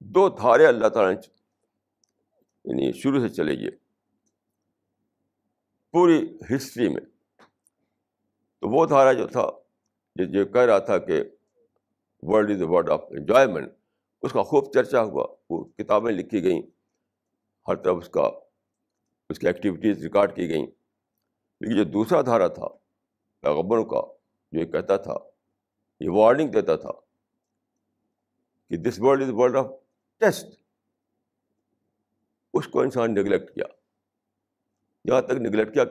دو دھارے اللہ تعالیٰ نے یعنی شروع سے چلے گئے۔ پوری ہسٹری میں تو وہ دھارا جو تھا، جو کہہ رہا تھا کہ world is a word of enjoyment اس کا خوب چرچا ہوا۔ وہ کتابیں لکھی گئیں، ہر طرف اس کا، اس کی ایکٹیویٹیز ریکارڈ کی گئیں۔ لیکن جو دوسرا دھارا تھا پیغبروں کا، جو یہ کہتا تھا یہ وارننگ دیتا تھا کہ this world is world of test اس کو انسان نگلیکٹ کیا۔ جہاں تک نگلیکٹ کیا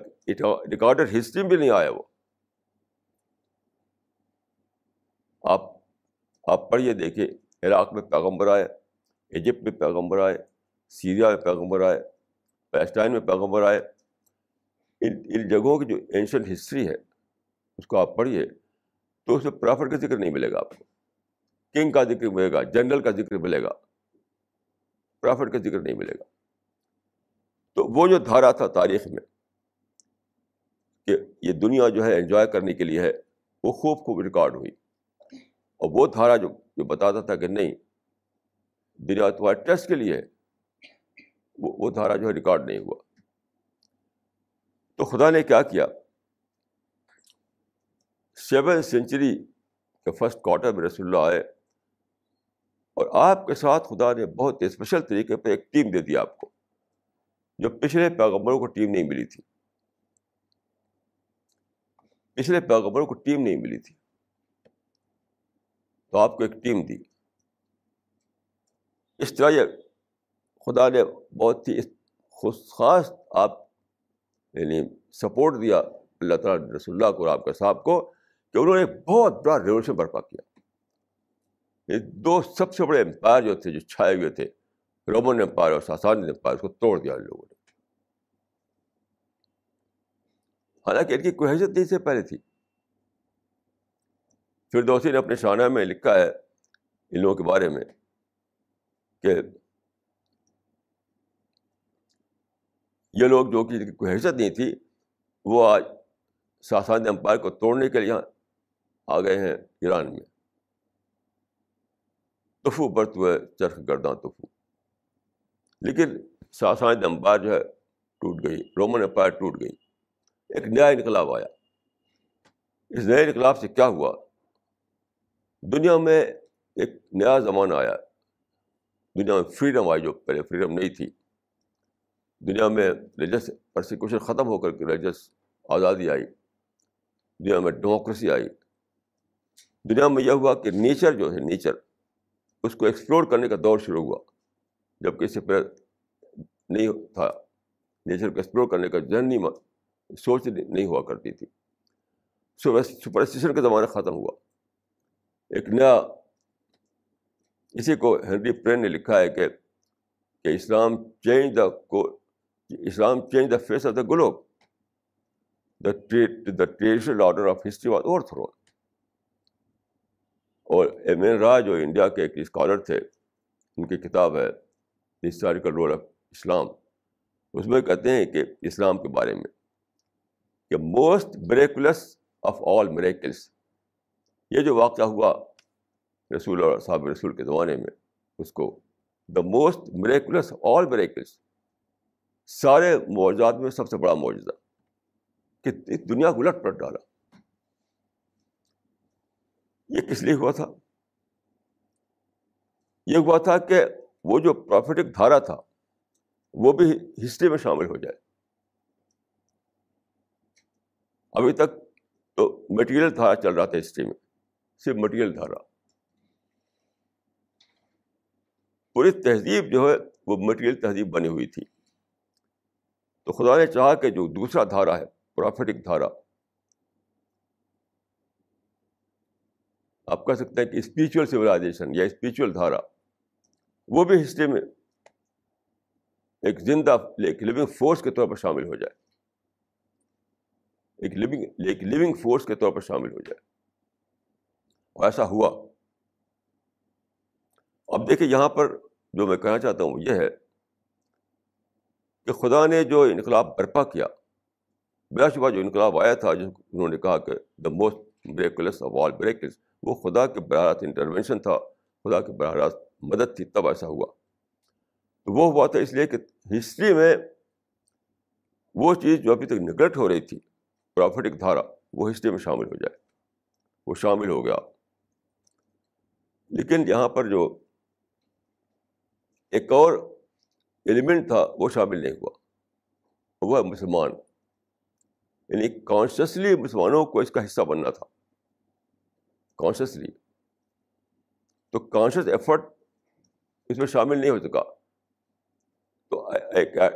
ریکارڈڈ ہسٹری بھی نہیں آیا وہ۔ آپ آپ پڑھیے، دیکھیے، عراق میں پیغمبر آئے، ایجپٹ میں پیغمبر آئے، سیریا میں پیغمبر آئے پیلسٹائن میں پیغمبر آئے۔ ان ان جگہوں کی جو اینشنٹ ہسٹری ہے، اس کو آپ پڑھیے۔ تو اس میں پرافٹ کا ذکر نہیں ملے گا آپ کو۔ کنگ کا ذکر ملے گا، جنرل کا ذکر ملے گا۔ پرافٹ کا ذکر نہیں ملے گا۔ تو وہ جو دھارا تھا تاریخ میں کہ یہ دنیا جو ہے انجوائے کرنے کے لیے ہے، وہ خوب خوب ریکارڈ ہوئی۔ اور وہ دھارا جو جو بتاتا تھا کہ نہیں، دنیا تمہارے ٹیسٹ کے لیے ہے، وہ وہ دھارا جو ہے ریکارڈ نہیں ہوا۔ تو خدا نے کیا کیا؟ سیون سینچری کے فرسٹ کوارٹر میں رسول اللہ آئے اور آپ کے ساتھ خدا نے بہت اسپیشل طریقے پہ ایک ٹیم دے دیا آپ کو، جو پچھلے پیغمبروں کو ٹیم نہیں ملی تھی۔ پچھلے پیغمبروں کو ٹیم نہیں ملی تھی۔ تو آپ کو ایک ٹیم دی۔ اس طرح یہ خدا نے بہت ہی خاص آپ یعنی سپورٹ دیا اللہ تعالیٰ رسول اللہ کو اور آپ کے صاحب کو۔ کہ انہوں نے بہت بڑا ریولیوشن برپا کیا۔ یہ دو سب سے بڑے امپائر جو تھے، جو چھائے ہوئے تھے، رومن امپائر اور ساسان امپائر، اس کو توڑ دیا ان لوگوں نے۔ حالانکہ ان کی کوئی حیثیت نہیں سے پہلے تھی۔ پھر دوسری نے اپنے شانہ میں لکھا ہے ان لوگوں کے بارے میں کہ یہ لوگ جو کہ کوئی حیثیت نہیں تھی، وہ آج ساسان امپائر کو توڑنے کے لیے آ گئے ہیں ایران میں۔ تفو برت ہوئے، چرخ گرداں تفو لیکن ساسان امپائر جو ہے ٹوٹ گئی، رومن امپائر ٹوٹ گئی۔ ایک نیا انقلاب آیا۔ اس نئے انقلاب سے کیا ہوا؟ دنیا میں ایک نیا زمانہ آیا۔ دنیا میں فریڈم آئی جو پہلے فریڈم نہیں تھی۔ دنیا میں ریلیجس پرسیکوشن ختم ہو کر کے ریلیجس آزادی آئی۔ دنیا میں ڈیموکریسی آئی۔ دنیا میں یہ ہوا کہ نیچر جو ہے نیچر اس کو ایکسپلور کرنے کا دور شروع ہوا۔ جبکہ اس سے پہلے نہیں تھا۔ نیچر کو ایکسپلور کرنے کا ذہنی سوچ نہیں ہوا کرتی تھی۔ سپرسٹیشن کا زمانہ ختم ہوا۔ ایک نیا اسی کو ہنری پرین نے لکھا ہے کہ کہ اسلام چینج دا کو اسلام change the face of the globe the the traditional order of history was overthrow اور ایم این راج جو انڈیا کے ایک اسکالر تھے۔ ان کی کتاب ہے ہسٹوریکل رول آف اسلام۔ اس میں کہتے ہیں کہ اسلام کے بارے میں کہ موسٹ بریکولس آف آل مریکلس یہ جو واقعہ ہوا رسول اور صحاب رسول کے زمانے میں، اس کو دا موسٹ مریکولس آل مریکلس سارے معجزات میں سب سے بڑا معجزہ۔ کہ دنیا کو الٹ پلٹ ڈالا۔ یہ کس لیے ہوا تھا؟ یہ ہوا تھا کہ وہ جو پروفیٹک دھارا تھا، وہ بھی ہسٹری میں شامل ہو جائے۔ ابھی تک تو مٹیریل دھارا چل رہا تھا ہسٹری میں، صرف مٹیریل دھارا۔ پوری تہذیب جو ہے، وہ مٹیریل تہذیب بنی ہوئی تھی۔ تو خدا نے چاہا کہ جو دوسرا دھارا ہے پروفیٹک دھارا آپ کہہ سکتے ہیں کہ اسپریچل سویلائزیشن یا اسپریچل دھارا، وہ بھی ہسٹری میں ایک زندہ ایک لیونگ فورس کے طور پر شامل ہو جائے۔ ایک لیونگ ایک لیونگ فورس کے طور پر شامل ہو جائے۔ اور ایسا ہوا۔ اب دیکھیے یہاں پر جو میں کہنا چاہتا ہوں یہ ہے کہ خدا نے جو انقلاب برپا کیا، بلا شبہ جو انقلاب آیا تھا، جس انہوں نے کہا کہ دا موسٹ بریکلس آف آل بریکلس وہ خدا کے براہ راست انٹروینشن تھا، خدا کے براہ راست مدد تھی، تب ایسا ہوا۔ تو وہ ہوا تھا اس لیے کہ ہسٹری میں وہ چیز جو ابھی تک نگلیکٹ ہو رہی تھی پرافٹک دھارا، وہ ہسٹری میں شامل ہو جائے۔ وہ شامل ہو گیا۔ لیکن یہاں پر جو ایک اور ایلیمنٹ تھا، وہ شامل نہیں ہوا۔ وہ ہے مسلمان یعنی کانشیسلی مسلمانوں کو اس کا حصہ بننا تھا۔ کانشیسلی تو کانشیس ایفرٹ اس میں شامل نہیں ہو سکا۔ تو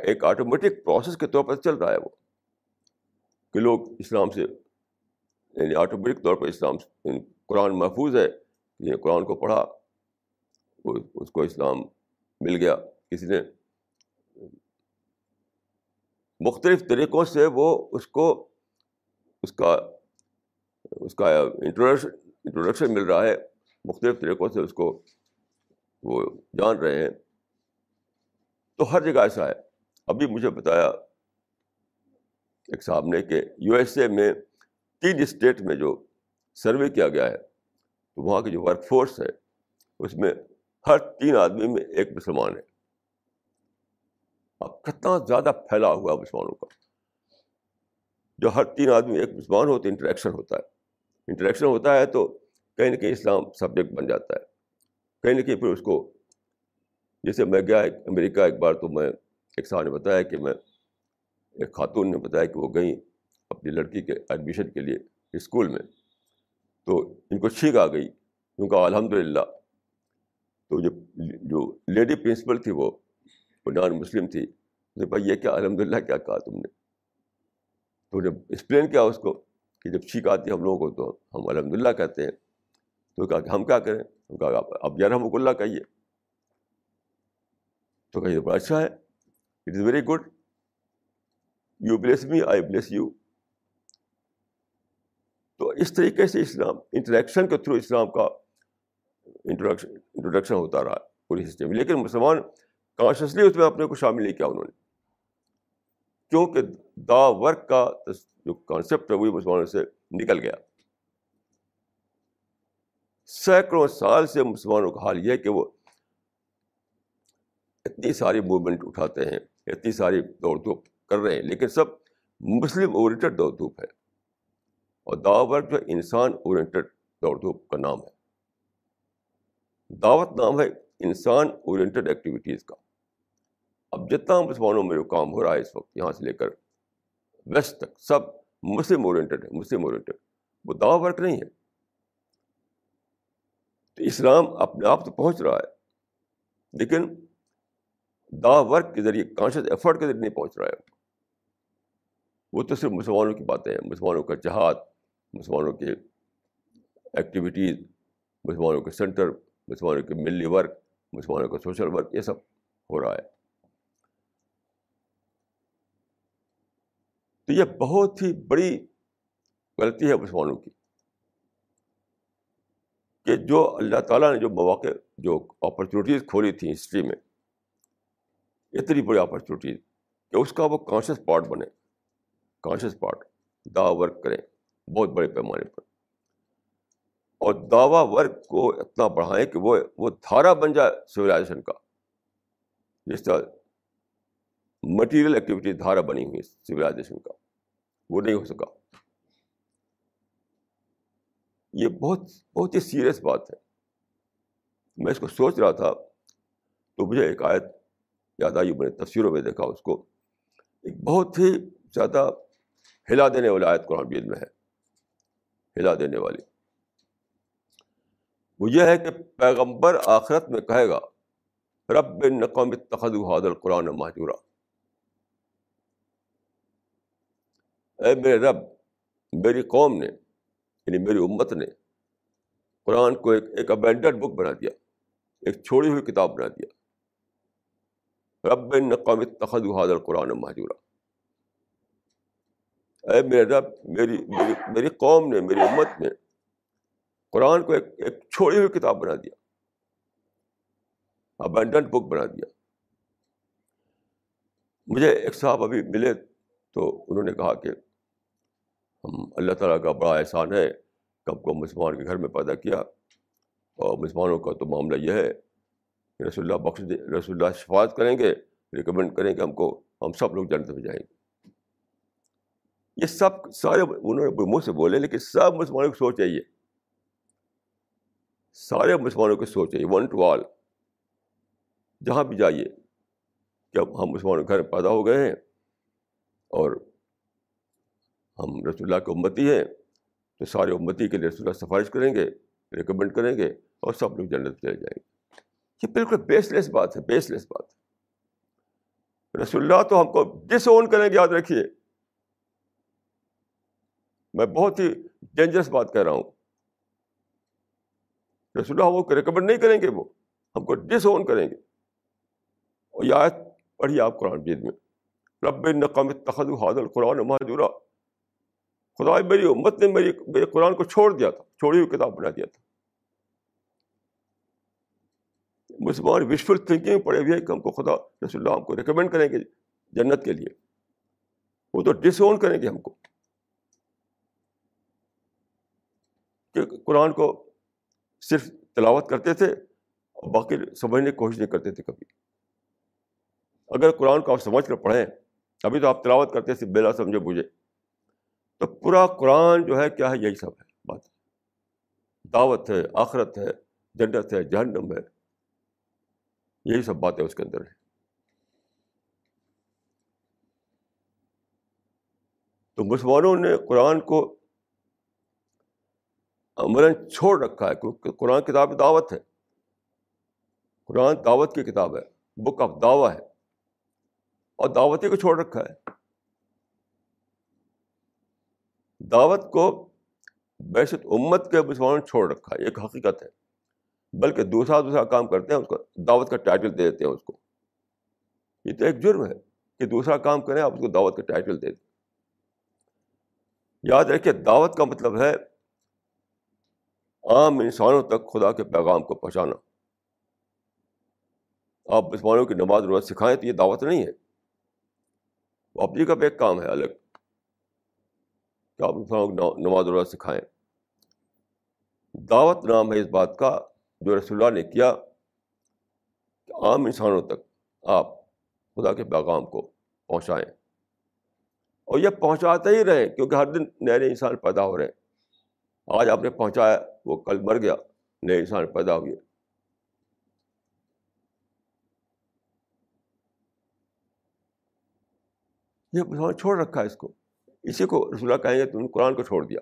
ایک آٹومیٹک پروسیس کے طور پر چل رہا ہے وہ۔ کہ لوگ اسلام سے یعنی آٹومیٹک طور پر اسلام یعنی قرآن محفوظ ہے کہ قرآن کو پڑھا اس کو اسلام مل گیا۔ کسی نے مختلف طریقوں سے وہ اس کو، اس کا اس کا انٹروڈکشن انٹروڈکشن مل رہا ہے، مختلف طریقوں سے اس کو وہ جان رہے ہیں۔ تو ہر جگہ ایسا ہے۔ ابھی مجھے بتایا ایک صاحب نے کہ یو ایس اے میں تین اسٹیٹ میں جو سروے کیا گیا ہے، تو وہاں کی جو ورک فورس ہے، اس میں ہر تین آدمی میں ایک مسلمان ہے۔ اب کتنا زیادہ پھیلا ہوا مسلمانوں کا۔ جو ہر تین آدمی ایک مسلمان ہو تو انٹریکشن ہوتا ہے۔ انٹریکشن ہوتا ہے تو کہیں نہ کہیں اسلام سبجیکٹ بن جاتا ہے۔ کہیں نہ کہیں پھر اس کو جیسے میں گیا امریکہ، ایک بار تو میں، ایک صاحب نے بتایا کہ میں، ایک خاتون نے بتایا کہ وہ گئیں اپنی لڑکی کے ایڈمیشن کے لیے اسکول میں۔ تو ان کو چھینک آ گئی۔ کیونکہ الحمد للہ تو جو جو لیڈی پرنسپل تھی وہ وہ نان مسلم تھی بھائی یہ کیا؟ الحمد للہ کیا کہا تم نے؟ تو نے ایکسپلین کیا اس کو کہ جب چھینک آتی ہے ہم لوگوں کو تو ہم الحمد للہ کہتے ہیں۔ تو کہا کہ ہم کیا کریں؟ ہم کہا اب یار اللہ کہیے تو کہیے بڑا اچھا ہے۔ It is very good you bless me I bless you تو اس طریقے سے اسلام انٹریکشن کے تھرو اسلام کا انٹروڈکشن انٹروڈکشن ہوتا رہا پوری سسٹم میں۔ لیکن مسلمان کانشیسلی اس میں اپنے کو شامل نہیں کیا انہوں نے۔ کیونکہ دا ورک کا جو کانسیپٹ ہے وہی مسلمانوں سے نکل گیا۔ سینکڑوں سال سے مسلمانوں کا حال یہ ہے کہ وہ اتنی ساری موومنٹ اٹھاتے ہیں، اتنی ساری دوڑ دھوپ کر رہے ہیں، لیکن سب مسلم اورینٹڈ دوڑ دھوپ ہے۔ اور دا ورک جو انسان اورینٹڈ دوڑ دھوپ کا نام ہے۔ دعوت نام ہے انسان اورینٹڈ ایکٹیویٹیز کا۔ اب جتنا مسلمانوں میں جو کام ہو رہا ہے اس وقت یہاں سے لے کر ویسٹ تک، سب مسلم اورینٹڈ ہے مسلم اورینٹڈ وہ دعوت ورک نہیں ہے۔ تو اسلام اپنے آپ تو پہنچ رہا ہے، لیکن دا ورک کے ذریعے کانشیس ایفرٹ کے ذریعے نہیں پہنچ رہا ہے۔ وہ تو صرف مسلمانوں کی باتیں ہیں، مسلمانوں کا جہاد، مسلمانوں کے ایکٹیویٹیز مسلمانوں کے سینٹر مسلمانوں کے ملی ورک، مسلمانوں کا سوشل ورک یہ سب ہو رہا ہے۔ تو یہ بہت ہی بڑی غلطی ہے مسلمانوں کی۔ کہ جو اللہ تعالیٰ نے جو مواقع، جو اپرچونیٹیز کھولی تھیں ہسٹری میں، اتنی بڑی اپرچونیٹیز کہ اس کا وہ کانشیس پارٹ بنے۔ کانشیس پارٹ دا ورک کریں۔ بہت بڑے پیمانے پر۔ اور دعوی ورک کو اتنا بڑھائیں کہ وہ وہ دھارا بن جائے سویلائزیشن کا۔ جس طرح مٹیریل ایکٹیویٹی دھارا بنی ہوئی سویلائزیشن کا۔ وہ نہیں ہو سکا۔ یہ بہت بہت ہی سیریس بات ہے۔ میں اس کو سوچ رہا تھا، تو مجھے ایک آیت یاد آئی، میں نے تصویروں میں دیکھا، اس کو ایک بہت ہی زیادہ ہلا دینے والی آیت قرآن بیل میں ہے۔ ہلا دینے والی۔ وہ یہ ہے کہ پیغمبر آخرت میں کہے گا، رب نقم تخد حاد القرآن محجورہ اے میرے رب، میری قوم نے یعنی میری امت نے قرآن کو ایک ایک ابینڈڈ بک بنا دیا، ایک چھوڑی ہوئی کتاب بنا دیا۔ رب نقام تخد حاد القرآن محجورہ اے میرے رب، میری میری میری قوم نے، میری امت نے قرآن کو ایک ایک چھوڑی ہوئی کتاب بنا دیا۔ ابینڈنٹ بک بنا دیا۔ مجھے ایک صاحب ابھی ملے تو انہوں نے کہا کہ اللہ تعالیٰ کا بڑا احسان ہے کہ ہم کو مسلمان کے گھر میں پیدا کیا اور مسلمانوں کا تو معاملہ یہ ہے کہ رسول اللہ بخش دے، رسول اللہ شفاعت کریں گے ریکمینڈ کریں گے ہم کو، ہم سب لوگ جنت میں جائیں گے۔ یہ سب سارے انہوں نے منہ سے بولے، لیکن سب مسلمانوں کی سوچ ہے یہ۔ سارے مسلمانوں کی سوچ ہے ون ٹو آل جہاں بھی جائیے کہ اب ہم مسلمانوں کے گھر میں پیدا ہو گئے ہیں اور ہم رسول اللہ کے امتی ہیں تو سارے امتی کے لیے رسول اللہ سفارش کریں گے ریکمینڈ کریں گے اور سب لوگ جنت چلے جائیں گے۔ یہ بالکل بیس لیس بات ہے بیس لیس بات ہے۔ رسول اللہ تو ہم کو ڈس اون کریں گے، یاد رکھیے۔ میں بہت ہی ڈینجرس بات کہہ رہا ہوں۔ رسول اللہ وہ ریکمینڈ نہیں کریں گے وہ، ہم کو ڈس اون کریں گے۔ اور یہ آیت پڑھیے آپ قرآن جید میں۔ رب نقام تخد حاضر القرآن مہجورہ خدا میری امت نے میری، میرے قرآن کو چھوڑ دیا تھا، چھوڑی ہوئی کتاب بنا دیا تھا۔ مسلمان وشفل تھنکنگ پڑے ہوئے کہ ہم کو خدا رسول اللہ ہم کو ریکمینڈ کریں گے جنت کے لیے۔ وہ تو ڈس اون کریں گے ہم کو۔ کہ قرآن کو صرف تلاوت کرتے تھے اور باقی سمجھنے کی کوشش نہیں کرتے تھے کبھی۔ اگر قرآن کو آپ سمجھ کر پڑھیں، ابھی تو آپ تلاوت کرتے تھے، بلا سمجھے بوجھے تو پورا قرآن جو ہے، کیا ہے؟ یہی سب ہے۔ بات۔ دعوت ہے، آخرت ہے، جنت ہے، جہنم ہے۔ یہی سب باتیں اس کے اندر ہے تو مسلمانوں نے قرآن کو عملاً چھوڑ رکھا ہے، کیونکہ قرآن کتاب دعوت ہے۔ قرآن دعوت کی کتاب ہے، بک آف دعویٰ ہے۔ اور دعوتی کو چھوڑ رکھا ہے۔ دعوت کو بیشت امت کے مسلمانوں نے چھوڑ رکھا ہے ایک حقیقت ہے۔ بلکہ دوسرا دوسرا کام کرتے ہیں اس کو دعوت کا ٹائٹل دے دیتے ہیں اس کو۔ یہ تو ایک جرم ہے کہ دوسرا کام کریں، آپ اس کو دعوت کا ٹائٹل دے دیں۔ یاد رکھیے، دعوت کا مطلب ہے عام انسانوں تک خدا کے پیغام کو پہنچانا۔ آپ مسلمانوں کی نماز روز سکھائیں تو یہ دعوت نہیں ہے۔ وہ اپنی کا ایک کام ہے، الگ۔ کہ آپ مسلمانوں کو نماز روز سکھائیں۔ دعوت نام ہے اس بات کا جو رسول اللہ نے کیا کہ عام انسانوں تک آپ خدا کے پیغام کو پہنچائیں۔ اور یہ پہنچاتے ہی رہے کیونکہ ہر دن نئے نئے انسان پیدا ہو رہے ہیں۔ آج آپ نے پہنچایا، وہ کل مر گیا، نئے انسان پیدا ہوئے۔ یہ چھوڑ رکھا ہے اس کو۔ اسی کو رسول اللہ کہیں گے تم نے قرآن کو چھوڑ دیا۔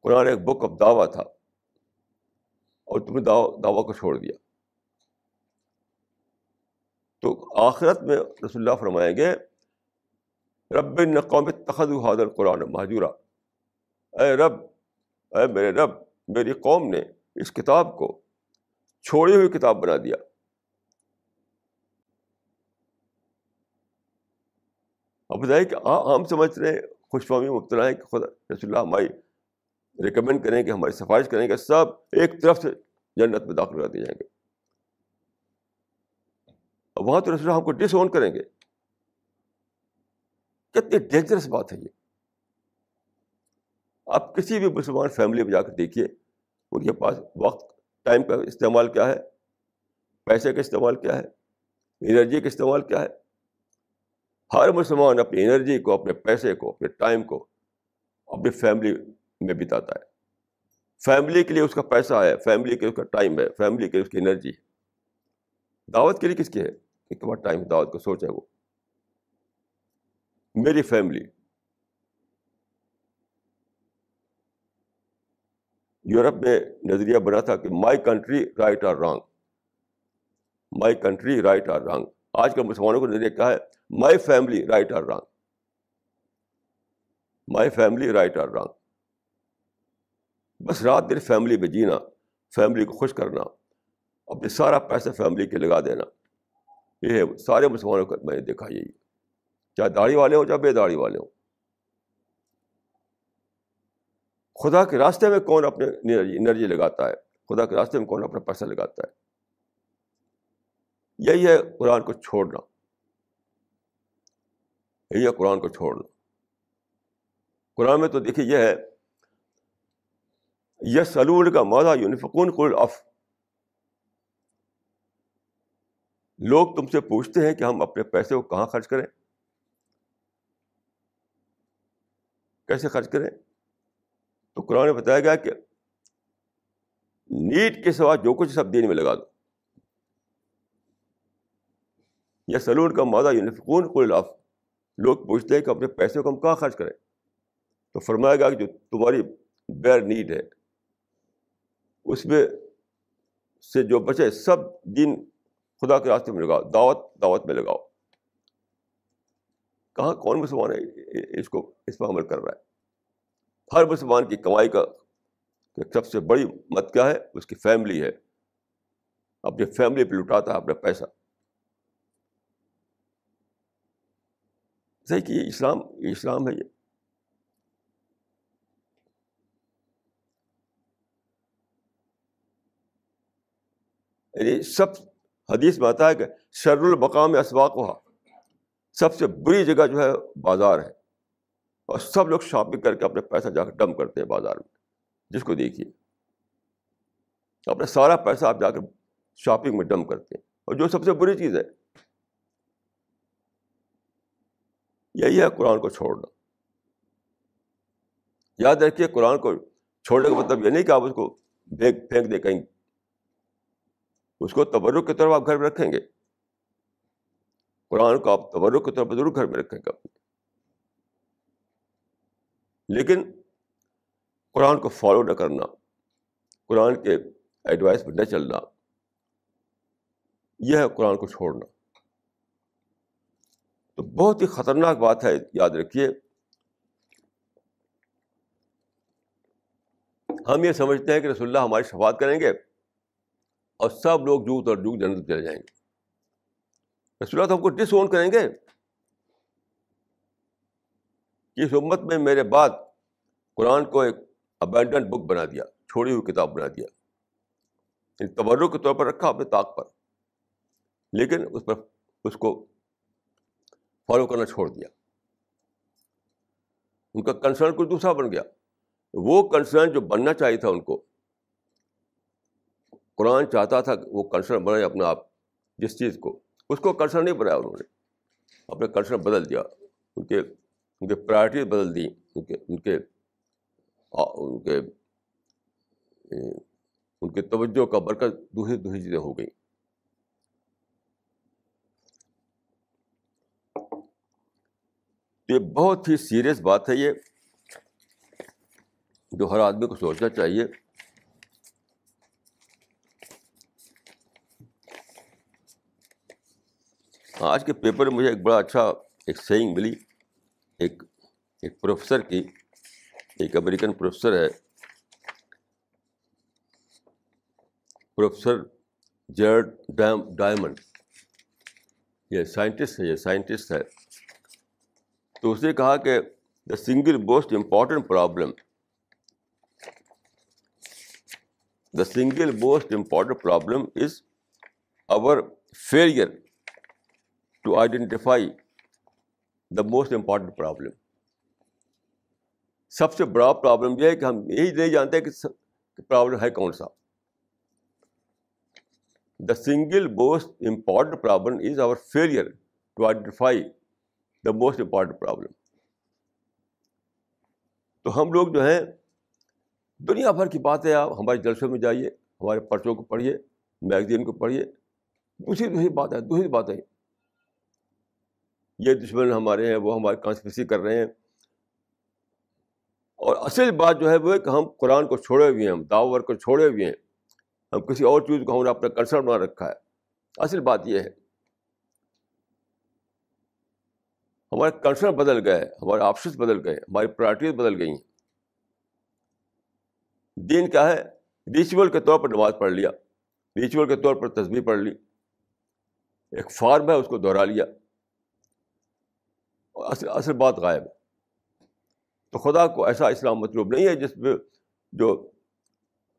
قرآن ایک بک آف دعویٰ تھا اور تم نے دعویٰ کو چھوڑ دیا۔ تو آخرت میں رسول اللہ فرمائیں گے، رب نے قوم تخذ حاضر قرآن مہجورہ اے رب، اے میرے رب، میری قوم نے اس کتاب کو چھوڑی ہوئی کتاب بنا دیا۔ اب بتائیے کہ ہاں، ہم سمجھ رہے ہیں خوش فہمی مبتلا ہے کہ خدا، رسول اللہ ہماری ریکمینڈ کریں گے ہماری سفارش کریں گے سب ایک طرف سے جنت میں داخل کر دیے جائیں گے۔ وہاں تو رسول اللہ ہم کو ڈس اون کریں گے۔ کتنی ڈینجرس بات ہے یہ۔ آپ کسی بھی مسلمان فیملی میں جا کر دیکھیے، ان کے پاس وقت ٹائم کا استعمال کیا ہے؟ پیسے کا استعمال کیا ہے؟ انرجی کا استعمال کیا ہے؟ ہر مسلمان اپنی انرجی کو، اپنے پیسے کو، اپنے ٹائم کو، اپنی فیملی میں بتاتا ہے۔ فیملی کے لیے اس کا پیسہ ہے، فیملی کے لیے اس کا ٹائم ہے، فیملی کے لیے اس کی انرجی ہے۔ دعوت کے لیے کس کی ہے؟ کہ تمہارا ٹائم دعوت کو سوچے وہ۔ میری فیملی۔ یورپ میں نظریہ بنا تھا کہ my country right or wrong my country right or wrong آج کل مسلمانوں کو نظریہ کیا ہے my family right or wrong my family right or wrong بس رات دن فیملی میں جینا فیملی کو خوش کرنا، اپنے سارا پیسہ فیملی کے لگا دینا۔ یہ ہے، سارے مسلمانوں کا میں نے دیکھا یہی۔ چاہے داڑھی والے ہوں، چاہے بے داڑھی والے ہوں۔ خدا کے راستے میں کون اپنے انرجی لگاتا ہے؟ خدا کے راستے میں کون اپنا پیسہ لگاتا ہے؟ یہی ہے قرآن کو چھوڑنا۔ یہی ہے قرآن کو چھوڑنا۔ قرآن میں تو دیکھیے یہ ہے یہ سلول کا مادہ یونیفکون قل اف۔ لوگ تم سے پوچھتے ہیں کہ ہم اپنے پیسے کو کہاں خرچ کریں۔ کیسے خرچ کریں؟ تو قرآن نے بتایا گیا کہ نیٹ کے سوا جو کچھ سب دین میں لگا دو۔ یہ سلون کا مادہ یونیفکون کو لاف لوگ پوچھتے ہیں کہ اپنے پیسے کو ہم کہاں خرچ کریں؟ تو فرمایا گیا کہ جو تمہاری بیر نیڈ ہے، اس میں سے جو بچے سب دن خدا کے راستے میں لگاؤ، دعوت دعوت میں لگاؤ۔ کہاں، کون مسلمان ہے اس کو، اس پر عمل کر رہا ہے؟ ہر مسلمان کی کمائی کا سب سے بڑی مت کیا ہے، اس کی فیملی ہے۔ اپنی فیملی پہ لٹاتا ہے، اپنا پیسہ۔ صحیح کہ یہ اسلام اسلام ہے یہ یعنی سب حدیث میں آتا ہے کہ شر المقام اسواق ہوا سب سے بری جگہ جو ہے بازار ہے اور سب لوگ شاپنگ کر کے اپنے پیسہ جا کر ڈم کرتے ہیں بازار میں جس کو دیکھیے اپنا سارا پیسہ آپ جا کر شاپنگ میں ڈم کرتے ہیں اور جو سب سے بری چیز ہے یہی ہے قرآن کو چھوڑنا۔ یاد رکھیے قرآن کو چھوڑنے کا مطلب یہ نہیں کہ آپ اس کو پھینک پھینک دیں کہیں۔ اس کو تبرک کی طرف آپ گھر میں رکھیں گے۔ قرآن کو آپ تبرک کی طرف ضرور گھر میں رکھیں گے۔ لیکن قرآن کو فالو نہ کرنا، قرآن کے ایڈوائس پہ نہ چلنا، یہ ہے قرآن کو چھوڑنا۔ تو بہت ہی خطرناک بات ہے، یاد رکھیے۔ ہم یہ سمجھتے ہیں کہ رسول اللہ ہماری شفات کریں گے اور سب لوگ جوت اور جگ جنت چلے جائیں گے۔ رسول اللہ تو ہم کو ڈس اون کریں گے۔ اس امت میں میرے بعد قرآن کو ایک ابینڈنٹ بک بنا دیا، چھوڑی ہوئی کتاب بنا دیا۔ تبرک کے طور پر رکھا اپنے طاق پر، لیکن اس پر، اس کو فالو کرنا چھوڑ دیا۔ ان کا کنسرن کچھ دوسرا بن گیا۔ وہ کنسرن جو بننا چاہیے تھا ان کو، قرآن چاہتا تھا کہ وہ کنسرن بنائے اپنا آپ، جس چیز کو۔ اس کو کنسرن نہیں بنایا انہوں نے۔ اپنے کنسرن بدل دیا۔ ان کے ان کے پرائرٹیز بدل دی ان کے ان کے ان کے ان کے توجہ کا برکت دوسری دوسری چیزیں ہو گئیں۔ یہ بہت ہی سیریس بات ہے یہ، جو ہر آدمی کو سوچنا چاہیے۔ آج کے پیپر میں مجھے ایک بڑا اچھا ایک سینگ ملی۔ ایک ایک پروفیسر کی، ایک امریکن پروفیسر ہے۔ Professor Jared Diamond. یہ سائنٹسٹ ہے، یہ سائنٹسٹ ہے۔ تو اس نے کہا کہ the single most important problem the single most important problem is our failure to identify the most important problem سب سے بڑا پرابلم یہ ہے کہ ہم یہی نہیں جانتے کہ پرابلم ہے کون سا۔ The single most important problem is our failure to identify the most important problem تو ہم لوگ جو ہیں، دنیا بھر کی باتیں آپ ہمارے جلسوں میں جائیے، ہمارے پرچوں کو پڑھیے، میگزین کو پڑھیے، دوسری دوسری بات ہے دوسری باتیں۔ یہ دشمن ہمارے ہیں، وہ ہماری کانسپریسی کر رہے ہیں۔ اور اصل بات جو ہے، وہ ہے کہ ہم قرآن کو چھوڑے ہوئے ہیں، ہم داور کو چھوڑے ہوئے ہیں۔ ہم کسی اور چیز کو ہم نے اپنا کنسرن بنا رکھا ہے۔ اصل بات یہ ہے۔ ہمارے کنسرن بدل گئے ہمارے آپشنس بدل گئے ہماری پرائرٹیز بدل گئی ہیں۔ دین کیا ہے؟ ریچول کے طور پر نماز پڑھ لیا ریچول کے طور پر تصویر پڑھ لی، ایک فارم ہے، اس کو دہرا لیا۔ اصل اصل بات غائب ہے۔ تو خدا کو ایسا اسلام مطلوب نہیں ہے جس میں جو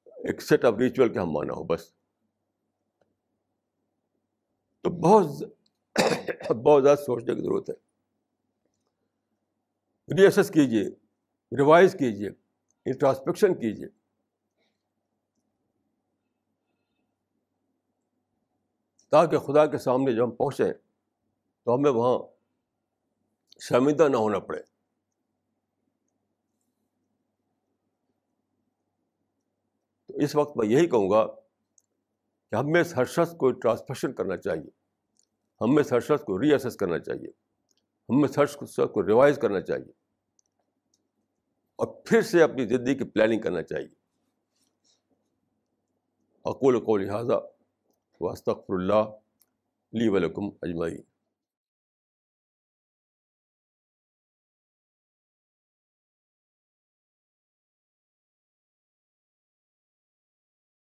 ایک سیٹ آف ریچول کے ہم مانا ہو، بس۔ تو بہت [coughs] بہت زیادہ سوچنے کی ضرورت ہے۔ ریسس کیجیے ریوائز کیجیے انٹراسپیکشن کیجیے تاکہ خدا کے سامنے جب ہم پہنچیں تو ہمیں وہاں شرمندہ نہ ہونا پڑے۔ تو اس وقت میں یہی کہوں گا کہ ہمیں ہر شخص کو ٹرانسپیکشن کرنا چاہیے۔ ہمیں ہر شخص کو ری ایسس کرنا چاہیے۔ ہمیں ہر شخص کو ریوائز کرنا چاہیے۔ اور پھر سے اپنی زندگی کی پلاننگ کرنا چاہیے۔ اقول کو لہٰذا واسطر اللہ لی ولکم اجمعین۔